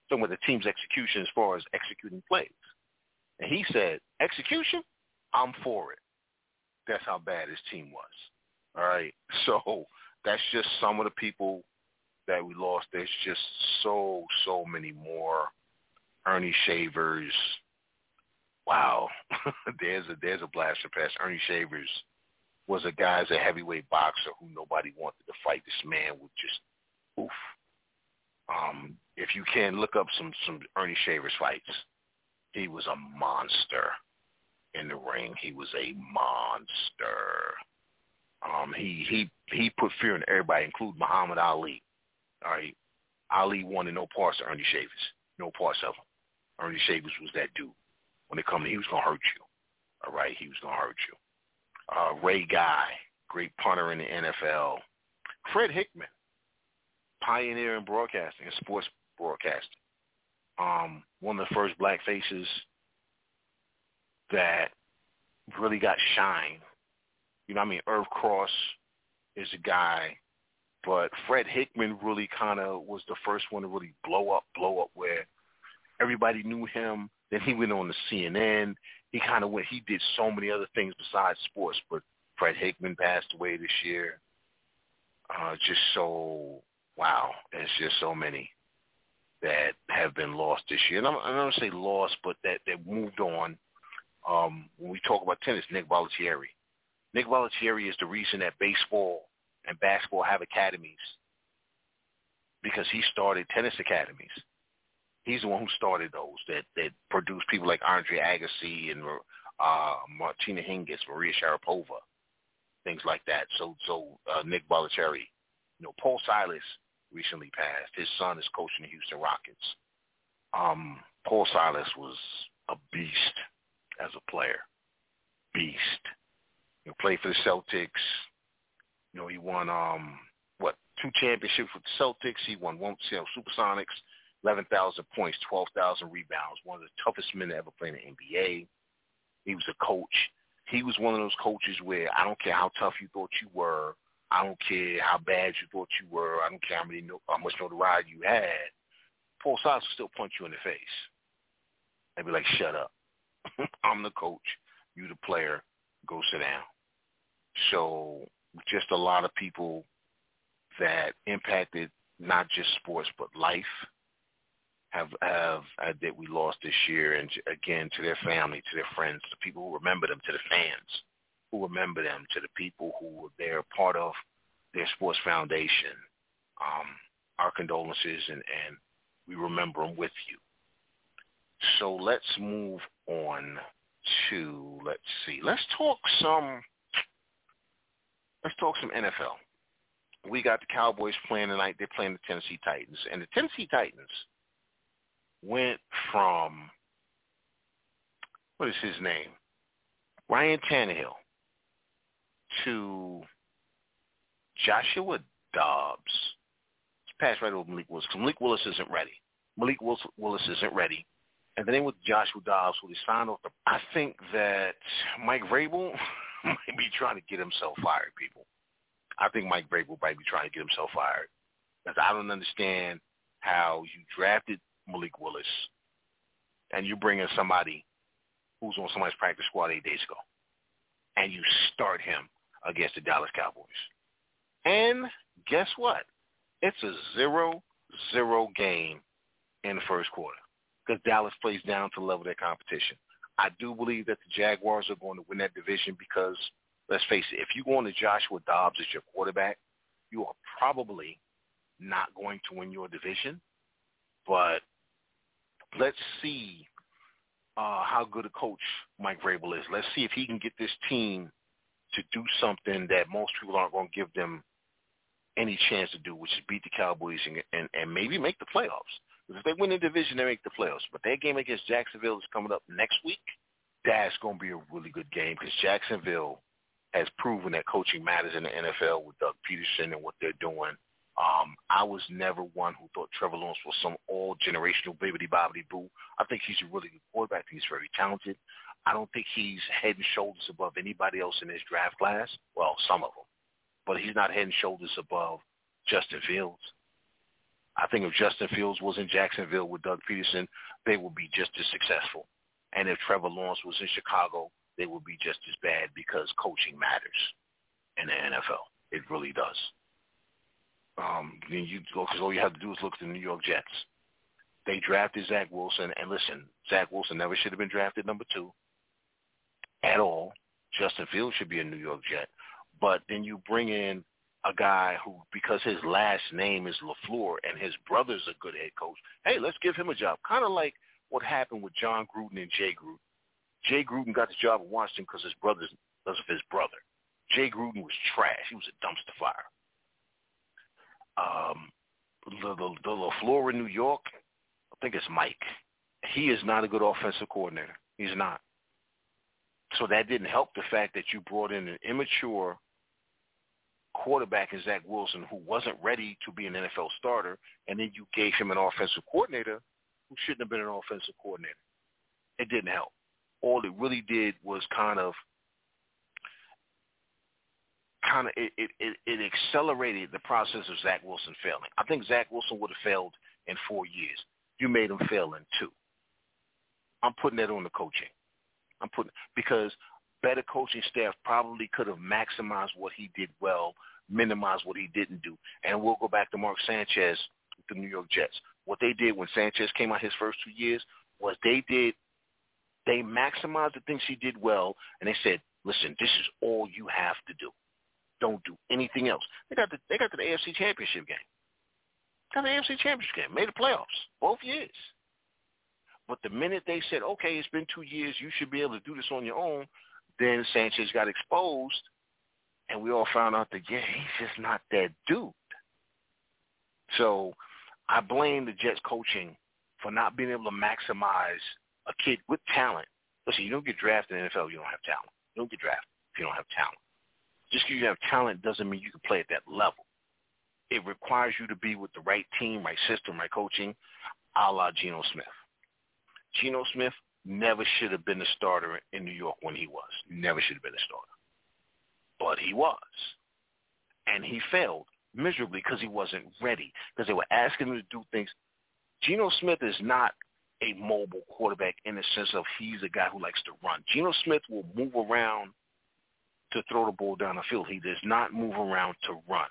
Talking about the team's execution as far as executing plays. And he said, execution? I'm for it. That's how bad his team was. All right. So that's just some of the people that we lost. There's just so, so many more. Earnie Shavers. Wow. there's a there's a blaster pass. Earnie Shavers was a guy as a heavyweight boxer who nobody wanted to fight. This man would just oof. Um, if you can look up some some Earnie Shavers fights, he was a monster in the ring. He was a monster. Um, he he he put fear in everybody, including Muhammad Ali. All right, Ali wanted no parts of Earnie Shavers, no parts of him. Earnie Shavers was that dude. When it come he was gonna hurt you. All right, he was gonna hurt you. Uh, Ray Guy, great punter in the NFL. Fred Hickman, pioneer in broadcasting and sports broadcasting. Um, one of the first black faces that really got shine. You know, I mean, Irv Cross is a guy, but Fred Hickman really kind of was the first one to really blow up, blow up where everybody knew him. Then he went on to CNN. He kind of went. He did so many other things besides sports. But Fred Hickman passed away this year. Uh, just so wow, there's just so many that have been lost this year. And I'm, I don't say lost, but that that moved on. Um, when we talk about tennis, Nick Bollettieri. Nick Bollettieri is the reason that baseball and basketball have academies because he started tennis academies. He's the one who started those that that produced people like Andre Agassi and uh, Martina Hingis, Maria Sharapova, things like that. So so uh, Nick Bollettieri, you know, Paul Silas recently passed. His son is coaching the Houston Rockets. Um, Paul Silas was a beast as a player. Beast. He played for the Celtics. You know, he won um what two championships with the Celtics. He won one you know, Supersonics, eleven thousand points, twelve thousand rebounds. One of the toughest men to ever play in the NBA. He was a coach. He was one of those coaches where I don't care how tough you thought you were, I don't care how bad you thought you were. I don't care how many how much notoriety you had. Paul Silas will still punch you in the face and be like, "Shut up." I'm the coach. You the player. Go sit down. So just a lot of people that impacted not just sports but life have have uh, that we lost this year, and again to their family, to their friends, to people who remember them, to the fans who remember them, to the people who were there part of their sports foundation. Um, our condolences, and, and we remember them with you. So let's move on to let's see, let's talk some. Let's talk some NFL. We got the Cowboys playing tonight. They're playing the Tennessee Titans, and the Tennessee Titans went from what is his name? Ryan Tannehill to Joshua Dobbs. It's passed right over Malik Willis because Malik Willis isn't ready. Malik Willis isn't ready. And then with Joshua Dobbs, who they signed off the, I think that Mike Vrabel might be trying to get himself fired, people. I think Mike Vrabel might be trying to get himself fired. Because I don't understand how you drafted Malik Willis, and you bring in somebody who's on somebody's practice squad eight days ago, and you start him against the Dallas Cowboys. And guess what? It's a zero-zero game in the first quarter because Dallas plays down to level their competition. I do believe that the Jaguars are going to win that division because, let's face it, if you go into Joshua Dobbs as your quarterback, you are probably not going to win your division. But let's see uh, how good a coach Mike Vrabel is. Let's see if he can get this team to do something that most people aren't going to give them any chance to do, which is beat the Cowboys and, and, and maybe make the playoffs. Because if they win the division, they make the playoffs. But that game against Jacksonville is coming up next week. That's going to be a really good game because Jacksonville has proven that coaching matters in the NFL with Doug Pederson and what they're doing. Um, I was never one who thought Trevor Lawrence was some all-generational bibbity-bobbity boo. I think he's a really good quarterback. He's very talented. I don't think he's head and shoulders above anybody else in his draft class. Well, some of them. But he's not head and shoulders above Justin Fields. I think if Justin Fields was in Jacksonville with Doug Pederson, they would be just as successful. And if Trevor Lawrence was in Chicago, they would be just as bad because coaching matters in the NFL. It really does. Um, you because all you have to do is look at the New York Jets. They drafted Zach Wilson, and listen, Zach Wilson never should have been drafted number two at all. Justin Fields should be a New York Jet, but then you bring in a guy who, because his last name is LaFleur and his brother's a good head coach, hey, let's give him a job. Kind of like what happened with Jon Gruden and Jay Gruden. Jay Gruden got the job at Washington because his brother's because of his brother. Jay Gruden was trash. He was a dumpster fire. Um, the, the, the LaFleur in New York, I think it's Mike. He is not a good offensive coordinator. He's not. So that didn't help the fact that you brought in an immature quarterback in Zach Wilson who wasn't ready to be an NFL starter, and then you gave him an offensive coordinator who shouldn't have been an offensive coordinator. It didn't help. All it really did was kind of kind of it, it, it, accelerated the process of Zach Wilson failing. I think Zach Wilson would have failed in four years. You made him fail in two. I'm putting that on the coaching. I'm putting because better coaching staff probably could have maximized what he did well, minimized what he didn't do. And we'll go back to Mark Sanchez with the New York Jets. What they did when Sanchez came out his first two years was they did they maximized the things he did well, and they said, "Listen, this is all you have to do. Don't do anything else." They got the they got to the AFC Championship game. Got the AFC Championship game, made the playoffs both years. But the minute they said, "Okay, it's been two years, you should be able to do this on your own," then Sanchez got exposed, and we all found out that yeah, he's just not that dude. So I blame the Jets coaching for not being able to maximize a kid with talent. Listen, you don't get drafted in the NFL, you don't have talent. You don't get drafted if you don't have talent. Just because you have talent doesn't mean you can play at that level. It requires you to be with the right team, right system, right coaching, a la Geno Smith. Geno Smith never should have been the starter in New York when he was. Never should have been a starter. But he was. And he failed miserably because he wasn't ready. Because they were asking him to do things. Geno Smith is not a mobile quarterback in the sense of he's a guy who likes to run. Geno Smith will move around to throw the ball down the field. He does not move around to run.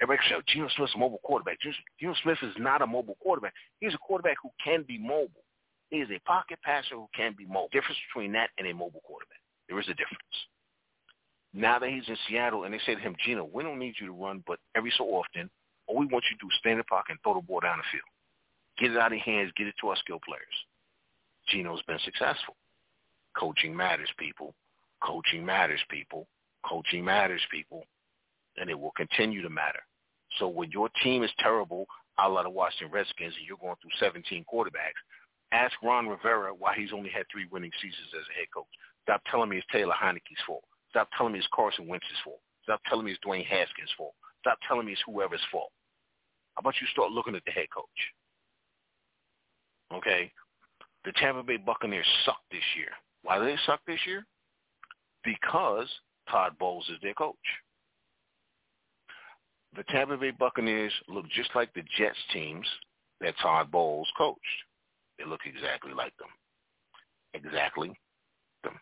Everybody says, oh, Geno Smith's a mobile quarterback. Geno Smith is not a mobile quarterback. He's a quarterback who can be mobile. He is a pocket passer who can be mobile. Difference between that and a mobile quarterback. There is a difference. Now that he's in Seattle and they say to him, Geno, we don't need you to run, but every so often, all we want you to do is stand in the pocket and throw the ball down the field. Get it out of your hands. Get it to our skill players. Geno's been successful. Coaching matters, people. Coaching matters, people. Coaching matters, people. And it will continue to matter. So when your team is terrible, a la the Washington Redskins, and you're going through 17 quarterbacks, ask Ron Rivera why he's only had three winning seasons as a head coach. Stop telling me it's Taylor Heinicke's fault. Stop telling me it's Carson Wentz's fault. Stop telling me it's Dwayne Haskins' fault. Stop telling me it's whoever's fault. How about you start looking at the head coach? Okay? The Tampa Bay Buccaneers suck this year. Why do they suck this year? Because Todd Bowles is their coach. The Tampa Bay Buccaneers look just like the Jets teams that Todd Bowles coached. They look exactly like them. Exactly them.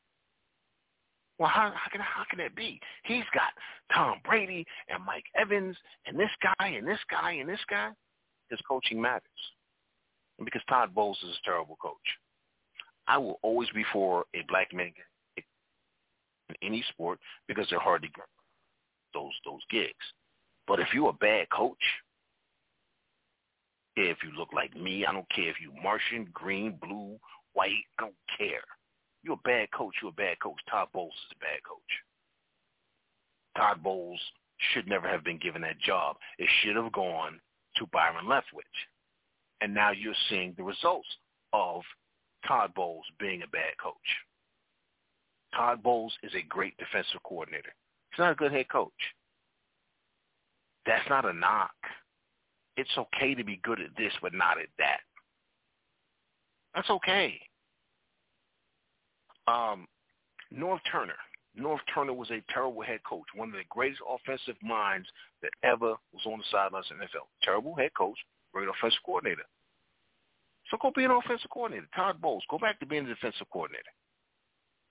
Well, how, how can how can that be? He's got Tom Brady and Mike Evans and this guy and this guy and this guy. His coaching matters because Todd Bowles is a terrible coach. I will always be for a black man in any sport because they're hard to get those those gigs. But if you're a bad coach, if you look like me, I don't care if you Martian, green, blue, white, I don't care. You're a bad coach, you're a bad coach. Todd Bowles is a bad coach. Todd Bowles should never have been given that job. It should have gone to Byron Leftwich and now you're seeing the results of Todd Bowles being a bad coach. Todd Bowles is a great defensive coordinator. He's not a good head coach. That's not a knock. It's okay to be good at this, but not at that. That's okay. Um, Norv Turner. Norv Turner was a terrible head coach, one of the greatest offensive minds that ever was on the sidelines in the NFL. Terrible head coach, great offensive coordinator. So go be an offensive coordinator. Todd Bowles, go back to being a defensive coordinator.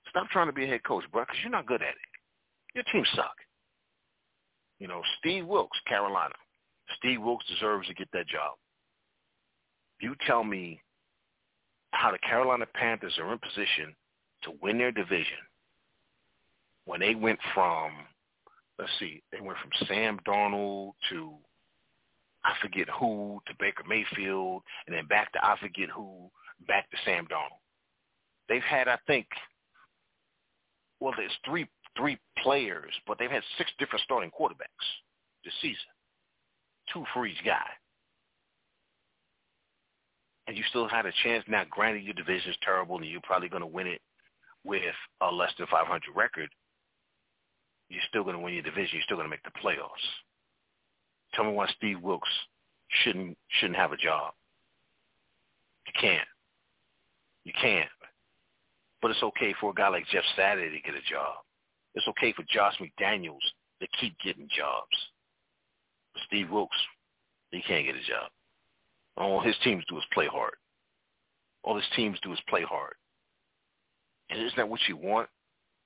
Stop trying to be a head coach, bro, because you're not good at it. Your team suck. You know, Steve Wilks, Carolina. Steve Wilks deserves to get that job. You tell me how the Carolina Panthers are in position to win their division when they went from, let's see, they went from Sam Darnold to I forget who to Baker Mayfield, and then back to I forget who, back to Sam Darnold. They've had, I think, well, there's three three players, but they've had six different starting quarterbacks this season, two for each guy. And you still had a chance. Now, granted, your division is terrible, and you're probably going to win it with a less than 500 record. You're still going to win your division. You're still going to make the playoffs. Tell me why Steve Wilks shouldn't shouldn't have a job. You can't. You can't. But it's okay for a guy like Jeff Saturday to get a job. It's okay for Josh McDaniels to keep getting jobs. Steve Wilks, he can't get a job. All his teams do is play hard. All his teams do is play hard. And isn't that what you want?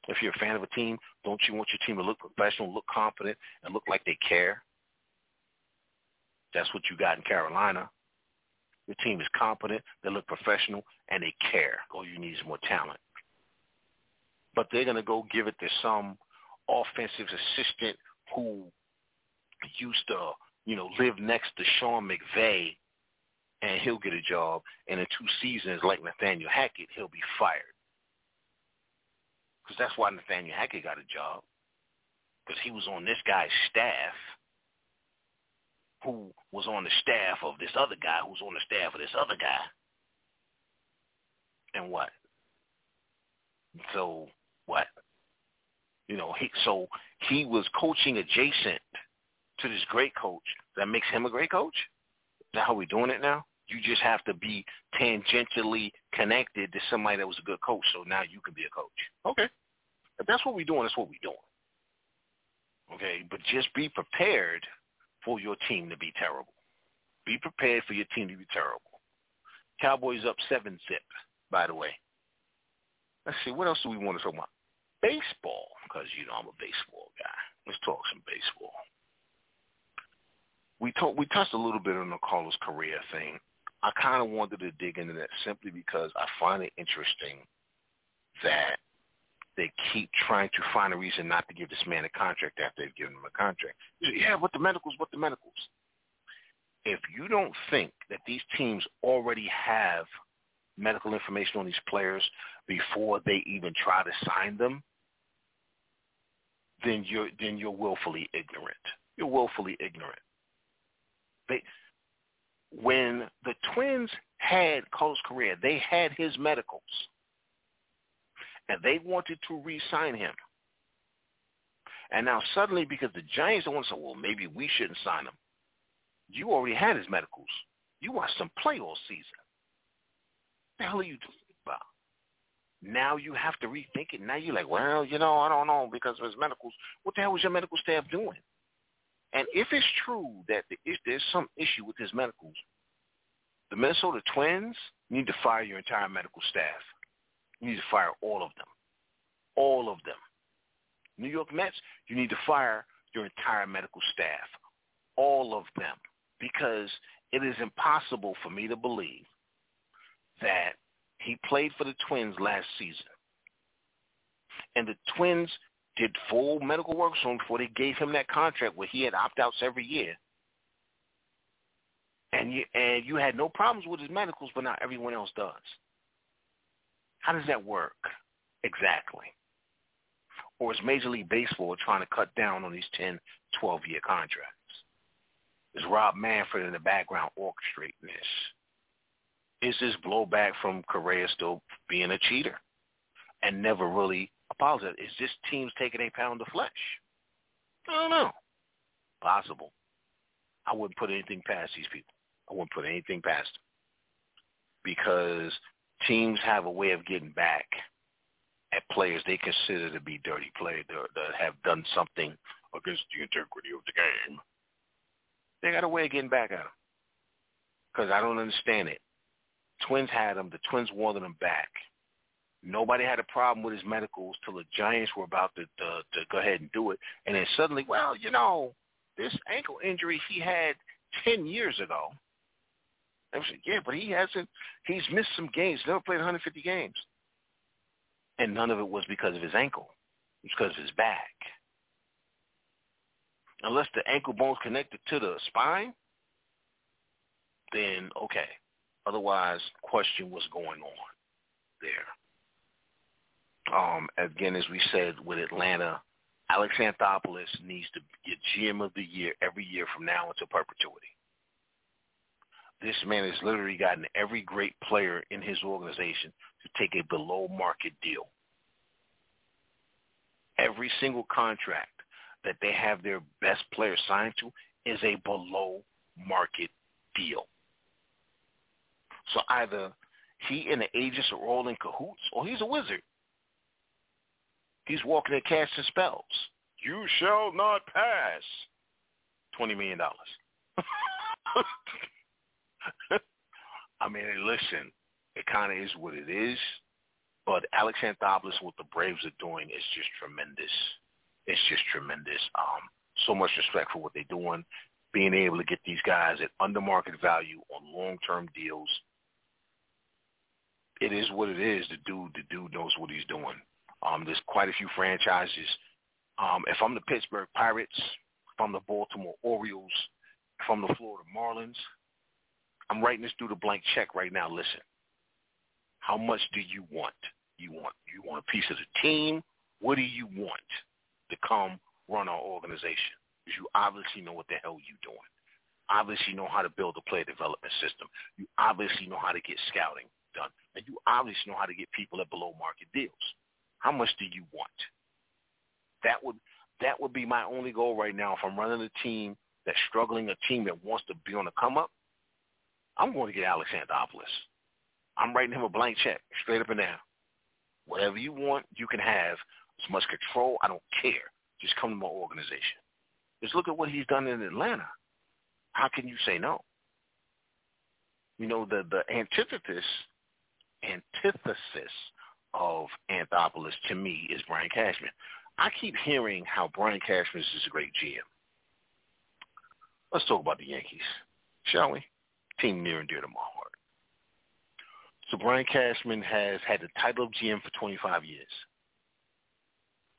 If you're a fan of a team, don't you want your team to look professional, look confident, and look like they care? That's what you got in Carolina. Your team is competent, they look professional, and they care. All you need is more talent. But they're going to go give it to some offensive assistant who used to, you know, live next to Sean McVay, and he'll get a job. And in two seasons, like Nathaniel Hackett, he'll be fired. Because that's why Nathaniel Hackett got a job. Because he was on this guy's staff – who was on the staff of this other guy who's on the staff of this other guy. And what? So what? You know, he so he was coaching adjacent to this great coach. That makes him a great coach? Is that how we're doing it now? You just have to be tangentially connected to somebody that was a good coach, so now you can be a coach. Okay. If that's what we're doing, that's what we're doing. Okay, but just be prepared – for your team to be terrible. Be prepared for your team to be terrible. Cowboys up seven zip, by the way. Let's see, what else do we want to talk about? Baseball, because, you know, I'm a baseball guy. Let's talk some baseball. We talk, we touched a little bit on the Carlos Correa thing. I kind of wanted to dig into that simply because I find it interesting that they keep trying to find a reason not to give this man a contract after they've given him a contract. Yeah, what the medicals, what the medicals. If you don't think that these teams already have medical information on these players before they even try to sign them, then you're then you're willfully ignorant. You're willfully ignorant. They when the Twins had Carlos Correa, they had his medicals and they wanted to re-sign him. And now suddenly, because the Giants don't want to say, well, maybe we shouldn't sign him. You already had his medicals. You watched some play all season. What the hell are you talking about? Now you have to rethink it. Now you're like, well, you know, I don't know because of his medicals. What the hell was your medical staff doing? And if it's true that if there's some issue with his medicals, the Minnesota Twins need to fire your entire medical staff. You need to fire all of them. All of them. New York Mets, you need to fire your entire medical staff. All of them. Because it is impossible for me to believe that he played for the Twins last season. And the Twins did full medical work on him before they gave him that contract where he had opt-outs every year. And you and you had no problems with his medicals, but now everyone else does. How does that work exactly? Or is Major League Baseball trying to cut down on these 10, 12-year contracts? Is Rob Manfred in the background orchestrating this? Is this blowback from Correa still being a cheater and never really apologized? Is this team's taking a pound of flesh? I don't know. Possible. I wouldn't put anything past these people. I wouldn't put anything past them because teams have a way of getting back at players they consider to be dirty players that have done something against the integrity of the game. They got a way of getting back at them because I don't understand it. Twins had him. The Twins wanted him back. Nobody had a problem with his medicals till the Giants were about to, to to go ahead and do it, and then suddenly, well, you know, this ankle injury he had ten years ago I said, yeah, but he hasn't. He's missed some games. Never played 150 games, and none of it was because of his ankle. It was because of his back. Unless the ankle bone's connected to the spine, then okay. Otherwise, question what's going on there. Um, again, as we said with Atlanta, Alex Anthopoulos needs to get GM of the year every year from now until perpetuity this man has literally gotten every great player in his organization to take a below market deal. Every single contract that they have their best player signed to is a below market deal. So either he and the agents are all in cahoots or he's a wizard. He's walking and casting spells. You shall not pass. $20 million. I mean, listen, it kind of is what it is. But Alex Anthopoulos, what the Braves are doing is just tremendous. It's just tremendous. Um, so much respect for what they're doing, being able to get these guys at under market value on long-term deals. It is what it is. The dude, the dude knows what he's doing. Um, there's quite a few franchises. Um, if I'm the Pittsburgh Pirates, if I'm the Baltimore Orioles, if I'm the Florida Marlins, I'm writing this through the blank check right now. Listen, how much do you want? You want you want a piece of the team? What do you want to come run our organization? Because you obviously know what the hell you're doing. Obviously know how to build a player development system. You obviously know how to get scouting done. And you obviously know how to get people at below market deals. How much do you want? That would that would be my only goal right now if I'm running a team that's struggling, a team that wants to be on the come up. I'm going to get Alex Anthopoulos. I'm writing him a blank check, straight up and down. Whatever you want, you can have. As much control, I don't care. Just come to my organization. Just look at what he's done in Atlanta. How can you say no? You know, the the antithesis antithesis of Anthopoulos to me is Brian Cashman. I keep hearing how Brian Cashman is a great GM. Let's talk about the Yankees, shall we? Team near and dear to my heart. So Brian Cashman has had the title of GM for 25 years.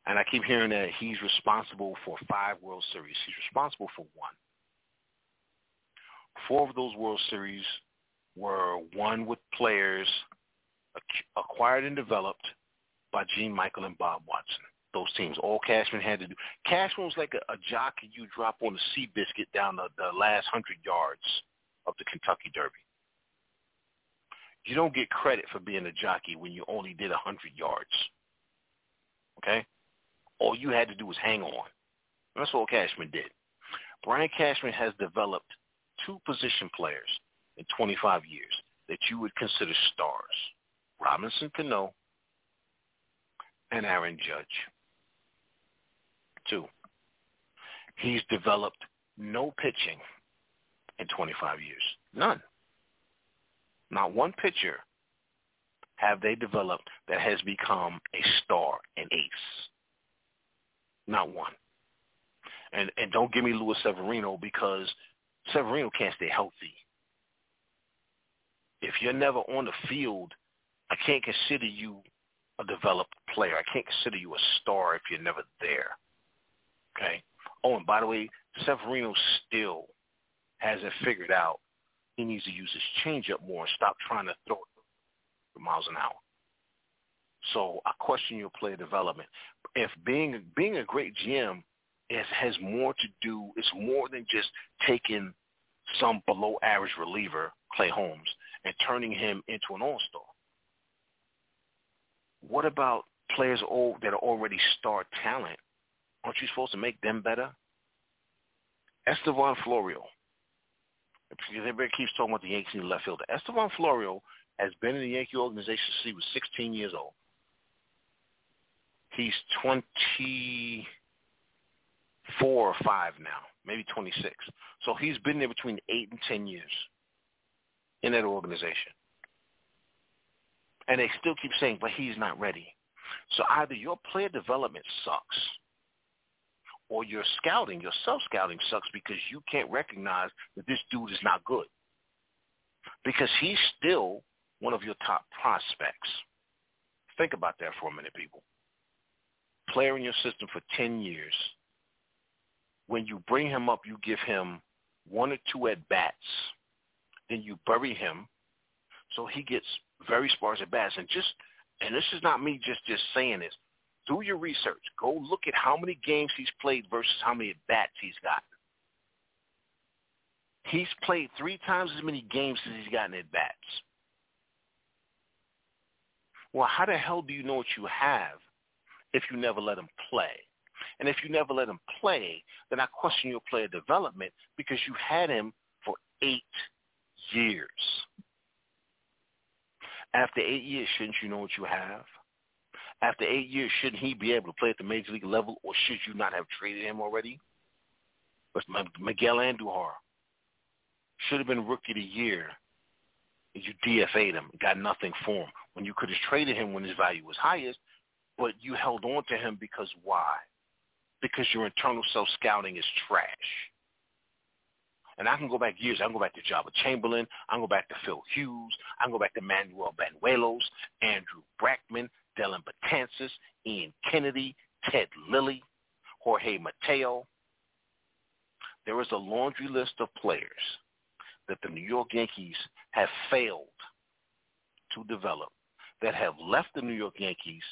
And I keep hearing that he's responsible for five World Series. He's responsible for one. Four of those World Series were won with players acquired and developed by Gene Michael and Bob Watson. Those teams, all Cashman had to do. Cashman was like a, a jockey you drop on the Seabiscuit down the, the last hundred yards of the Kentucky Derby. You don't get credit for being a jockey when you only did a hundred yards. Okay? All you had to do was hang on. That's all Cashman did. Brian Cashman has developed two position players in 25 years that you would consider stars. Robinson Cano and Aaron Judge. Two, he's developed no pitching in 25 years. None. Not one pitcher have they developed that has become a star, an ace. Not one. And and don't give me Luis Severino because Severino can't stay healthy. If you're never on the field I can't consider you a developed player. I can't consider you a star if you're never there. Okay. Oh, and by the way, Severino still hasn't figured out he needs to use his changeup more and stop trying to throw it miles an hour. So I question your player development. If being being a great GM is, has more to do, it's more than just taking some below average reliever, Clay Holmes, and turning him into an all-star. What about players old that are already star talent? Aren't you supposed to make them better? Estevan Florial. Everybody keeps talking about the Yankees in left fielder. Estevan Florial has been in the Yankee organization since he was 16 years old. He's 24 or 5 now, maybe 26. So he's been there between 8 and 10 years in that organization. And they still keep saying, but he's not ready. So either your player development sucks or your scouting, your self-scouting sucks because you can't recognize that this dude is not good. Because he's still one of your top prospects. Think about that for a minute, people. Player in your system for 10 years. When you bring him up, you give him one or two at-bats. Then you bury him so he gets very sparse at bats. And just and this is not me just just saying this. Do your research. Go look at how many games he's played versus how many at bats he's got. He's played three times as many games as he's gotten at bats. Well, how the hell do you know what you have if you never let him play? And if you never let him play, then I question your player development because you had him for eight years. After eight years, shouldn't you know what you have? After eight years, shouldn't he be able to play at the major league level, or should you not have traded him already? But Miguel Andujar should have been rookie of the year. You DFA'd him, got nothing for him when you could have traded him when his value was highest, but you held on to him because why? Because your internal self-scouting is trash. And I can go back years. I can go back to Joba Chamberlain. I can go back to Phil Hughes. I can go back to Manuel Banuelos, Andrew Brackman, Dellin Betances, Ian Kennedy, Ted Lilly, Jorge Mateo. There is a laundry list of players that the New York Yankees have failed to develop that have left the New York Yankees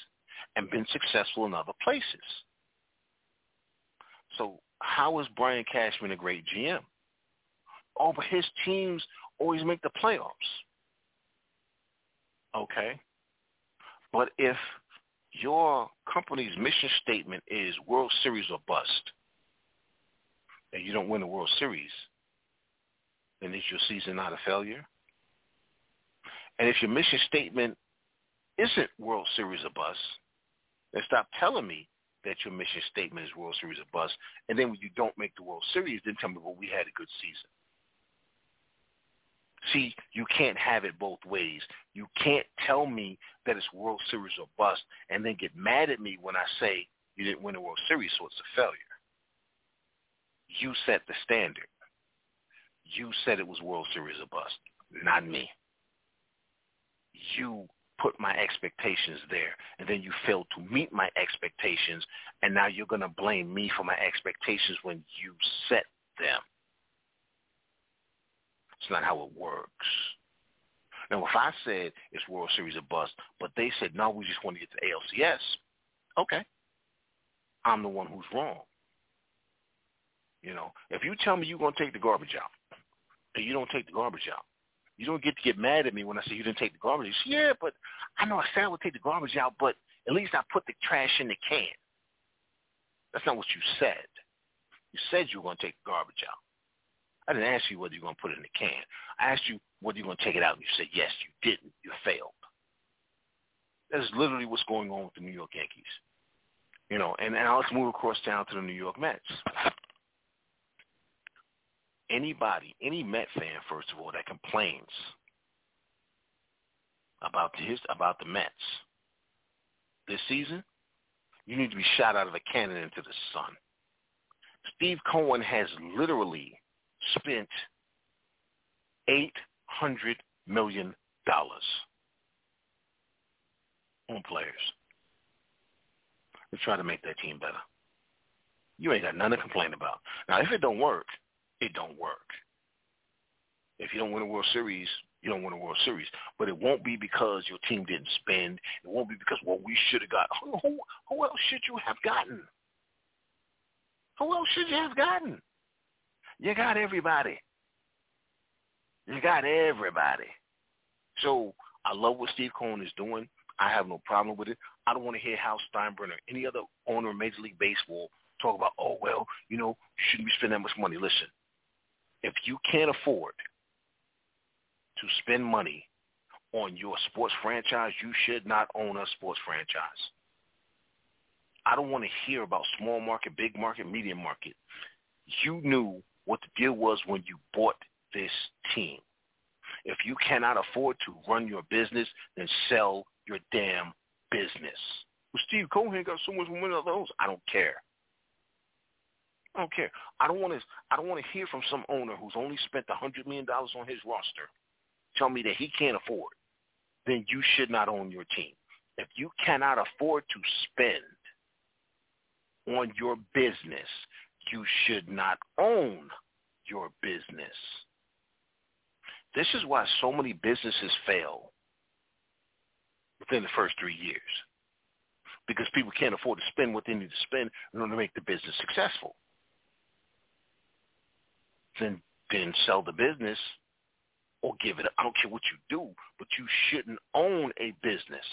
and been successful in other places. So how is Brian Cashman a great GM? Oh, but his teams always make the playoffs. Okay. But if your company's mission statement is World Series or bust, and you don't win the World Series, then is your season not a failure? And if your mission statement isn't World Series or bust, then stop telling me that your mission statement is World Series or bust. And then when you don't make the World Series, then tell me, well, we had a good season. See, you can't have it both ways. You can't tell me that it's World Series or bust and then get mad at me when I say you didn't win a World Series, so it's a failure. You set the standard. You said it was World Series or bust, not me. You put my expectations there, and then you failed to meet my expectations, and now you're going to blame me for my expectations when you set them. It's not how it works. Now, if I said it's World Series or bust, but they said, no, we just want to get to ALCS, okay. I'm the one who's wrong. You know, if you tell me you're going to take the garbage out, and you don't take the garbage out, you don't get to get mad at me when I say you didn't take the garbage. Say, yeah, but I know I said I would take the garbage out, but at least I put the trash in the can. That's not what you said. You said you were going to take the garbage out. I didn't ask you whether you're going to put it in the can. I asked you whether you're going to take it out, and you said yes. You didn't. You failed. That is literally what's going on with the New York Yankees. You know, and now let's move across down to the New York Mets. Anybody, any Met fan, first of all, that complains about his about the Mets this season, you need to be shot out of a cannon into the sun. Steve Cohen has literally spent eight hundred million dollars on players to try to make that team better. You ain't got nothing to complain about. Now, if it don't work, it don't work. If you don't win a World Series, you don't win a World Series. But it won't be because your team didn't spend. It won't be because what well, we should have got. Who, who, who else should you have gotten? Who else should you have gotten? You got everybody. You got everybody. So I love what Steve Cohen is doing. I have no problem with it. I don't want to hear Hal Steinbrenner, any other owner of Major League Baseball, talk about, oh, well, you know, shouldn't be spending that much money. Listen, if you can't afford to spend money on your sports franchise, you should not own a sports franchise. I don't want to hear about small market, big market, medium market. You knew what the deal was when you bought this team. If you cannot afford to run your business, then sell your damn business. Well, Steve Cohen got so much money of those. I don't care. I don't care. I don't want to. I don't want to hear from some owner who's only spent a hundred million dollars on his roster. Tell me that he can't afford. Then you should not own your team. If you cannot afford to spend on your business, you should not own your business. This is why so many businesses fail within the first three years because people can't afford to spend what they need to spend in order to make the business successful. Then, then sell the business or give it. Up. I don't care what you do, but you shouldn't own a business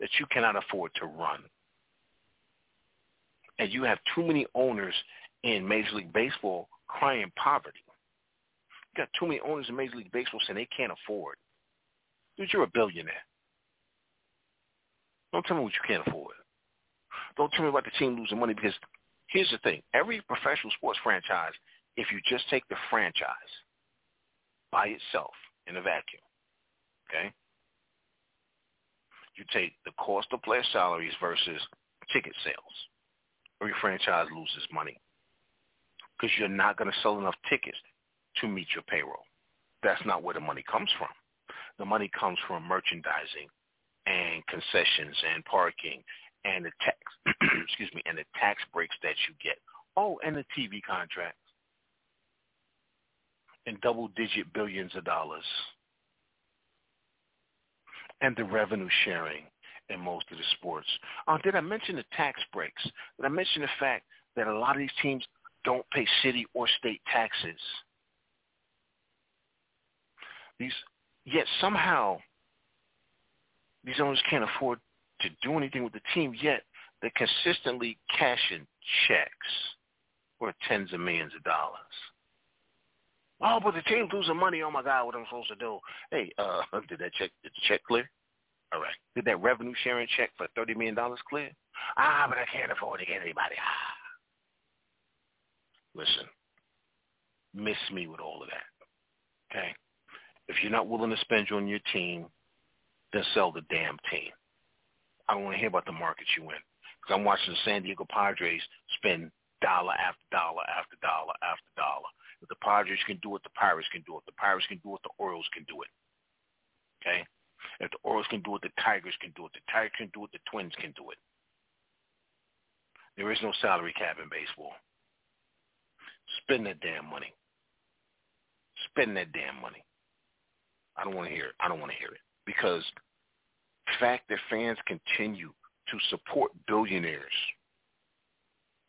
that you cannot afford to run. And you have too many owners in Major League Baseball crying poverty. You got too many owners in Major League Baseball saying they can't afford. Dude, you're a billionaire. Don't tell me what you can't afford. Don't tell me about the team losing money because here's the thing. Every professional sports franchise, if you just take the franchise by itself in a vacuum, okay, you take the cost of player salaries versus ticket sales. Every franchise loses money because you're not going to sell enough tickets to meet your payroll. That's not where the money comes from. The money comes from merchandising and concessions and parking and the tax excuse me and the tax breaks that you get. Oh, and the TV contracts and double digit billions of dollars and the revenue sharing in most of the sports. Uh, did I mention the tax breaks? Did I mention the fact that a lot of these teams don't pay city or state taxes? These, yet somehow these owners can't afford to do anything with the team, yet they're consistently cashing checks worth tens of millions of dollars. Oh, but the team's losing money. Oh my God, what am I supposed to do? Hey, uh, did that check? Did the check clear? Right. Did that revenue sharing check for thirty million dollars clear? Ah, but I can't afford to get anybody. Ah. Listen, miss me with all of that. Okay. If you're not willing to spend on your team, then sell the damn team. I don't want to hear about the market you in because I'm watching the San Diego Padres spend dollar after dollar after dollar after dollar. If the Padres can do it, the Pirates can do it. The Pirates can do it, the Orioles can do it. Okay? If the Orioles can do it, the Tigers can do it. The Tigers can do it, the Twins can do it. There is no salary cap in baseball. Spend that damn money. Spend that damn money. I don't want to hear it. I don't want to hear it. Because the fact that fans continue to support billionaires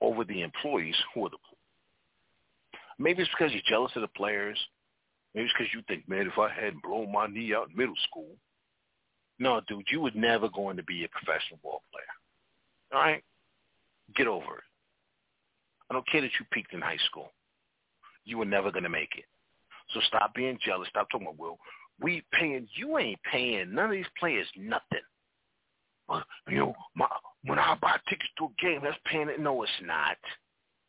over the employees who are the maybe it's because you're jealous of the players. Maybe it's because you think, man, if I hadn't blown my knee out in middle school. No, dude, you would never going to be a professional ball player. All right? Get over it. I don't care that you peaked in high school. You were never going to make it. So stop being jealous. Stop talking about, well, we paying, you ain't paying none of these players nothing. Uh, you know, my, when I buy tickets to a game, that's paying it. No, it's not.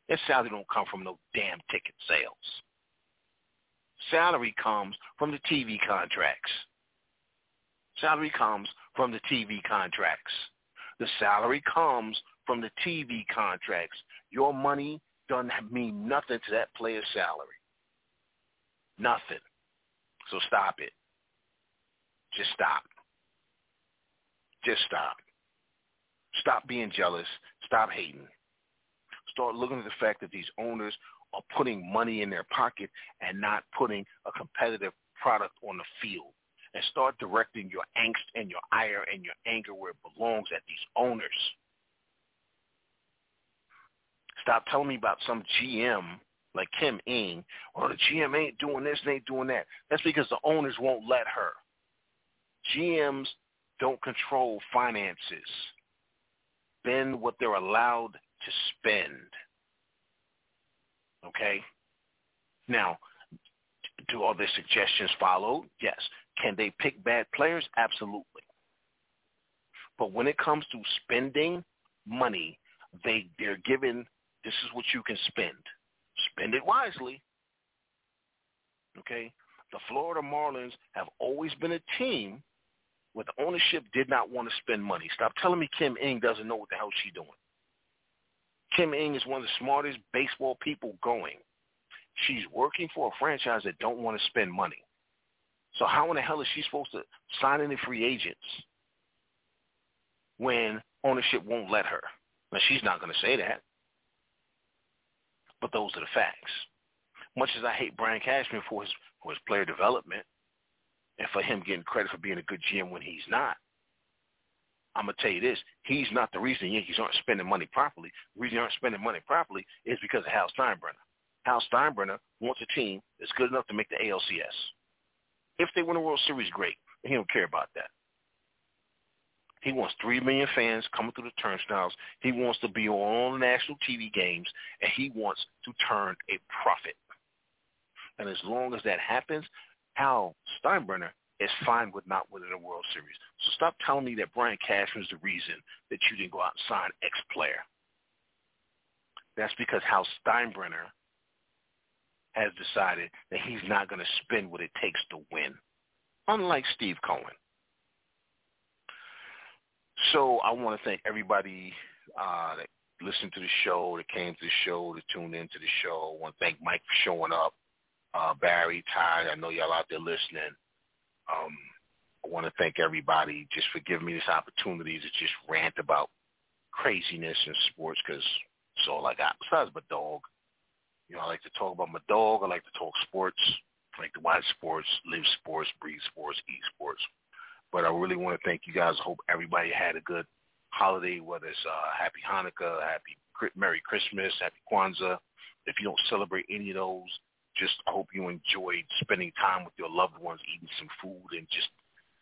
That salary don't come from no damn ticket sales. Salary comes from the TV contracts. Salary comes from the TV contracts. The salary comes from the TV contracts. Your money doesn't mean nothing to that player's salary. Nothing. So stop it. Just stop. Just stop. Stop being jealous. Stop hating. Start looking at the fact that these owners are putting money in their pocket and not putting a competitive product on the field. And start directing your angst and your ire and your anger where it belongs at these owners. Stop telling me about some GM like Kim Ng, or the GM ain't doing this and ain't doing that. That's because the owners won't let her. GMs don't control finances. Spend what they're allowed to spend. Okay? Now, do all their suggestions follow? Yes. Can they pick bad players? Absolutely. But when it comes to spending money, they they're given this is what you can spend. Spend it wisely. Okay? The Florida Marlins have always been a team where the ownership did not want to spend money. Stop telling me Kim Ng doesn't know what the hell she's doing. Kim Ng is one of the smartest baseball people going. She's working for a franchise that don't want to spend money. So how in the hell is she supposed to sign any free agents when ownership won't let her? Now she's not going to say that. But those are the facts. Much as I hate Brian Cashman for his for his player development and for him getting credit for being a good GM when he's not, I'm gonna tell you this: he's not the reason Yankees aren't spending money properly. The reason they aren't spending money properly is because of Hal Steinbrenner. Hal Steinbrenner wants a team that's good enough to make the ALCS. If they win a World Series, great. He don't care about that. He wants three million fans coming through the turnstiles. He wants to be on national TV games, and he wants to turn a profit. And as long as that happens, Hal Steinbrenner is fine with not winning a World Series. So stop telling me that Brian Cashman is the reason that you didn't go out and sign X player. That's because Hal Steinbrenner has decided that he's not going to spend what it takes to win, unlike Steve Cohen. So I want to thank everybody uh, that listened to the show, that came to the show, that tuned into the show. I want to thank Mike for showing up. Uh, Barry, Ty, I know y'all out there listening. Um, I want to thank everybody just for giving me this opportunity to just rant about craziness in sports because it's all I got. Besides my dog, you know, I like to talk about my dog. I like to talk sports. I like to watch sports, live sports, breathe sports, eat sports. But I really want to thank you guys. I hope everybody had a good holiday, whether it's uh, Happy Hanukkah, Happy Merry Christmas, Happy Kwanzaa. If you don't celebrate any of those, just hope you enjoyed spending time with your loved ones, eating some food, and just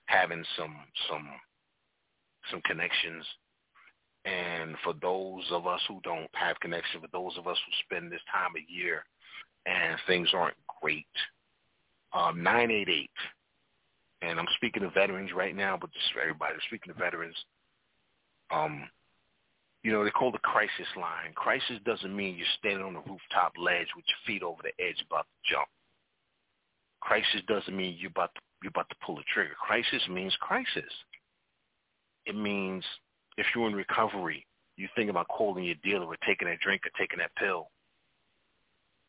having some some some connections. And for those of us who don't have connection, for those of us who spend this time of year and things aren't great, um, 988 and I'm speaking to veterans right now, but just for everybody, speaking to veterans. Um, you know, they call the crisis line. Crisis doesn't mean you're standing on a rooftop ledge with your feet over the edge about to jump. Crisis doesn't mean you're about to, you're about to pull the trigger. Crisis means crisis. It means if you're in recovery, you think about calling your dealer or taking that drink or taking that pill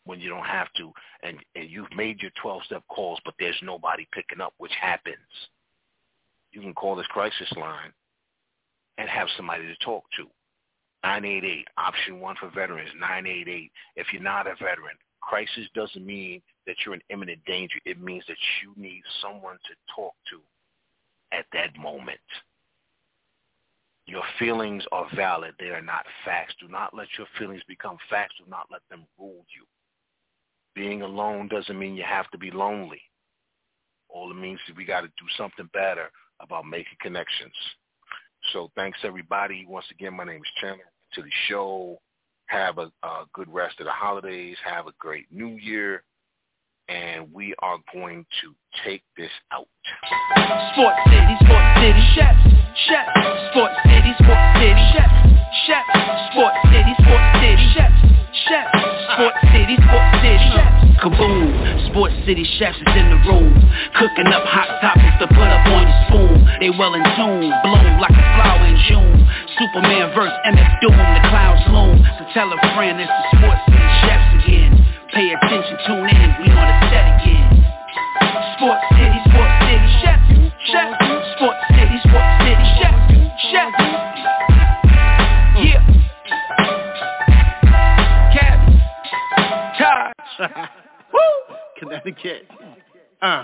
when you don't have to, and, and you've made your 12-step calls, but there's nobody picking up, which happens. You can call this crisis line and have somebody to talk to. 988, option one for veterans, 988. If you're not a veteran, crisis doesn't mean that you're in imminent danger. It means that you need someone to talk to at that moment. Your feelings are valid. They are not facts. Do not let your feelings become facts. Do not let them rule you. Being alone doesn't mean you have to be lonely. All it means is we got to do something better about making connections. So thanks everybody. Once again, my name is Chandler. To the show. Have a, a good rest of the holidays. Have a great New Year and we are going to take this out. Sports City, Sports City, Chef, Chef, Sports City, Sports City, Chef, Chef, Sports City, Sports City, Chef, Chef, Sports City, Sports City, Chef. Kaboom, Sports City chefs is in the room Cooking up hot topics to put up on the spoon They well in tune, bloom like a flower in June Superman verse MF Doom, the clouds loom So tell a friend it's the Sports City Pay attention, tune in, we on the set again. Sports City, Sports City, chef, chef. Sports City, Sports City, chef, chef. Yeah. Cabby, Taj. Woo! Connecticut. Uh.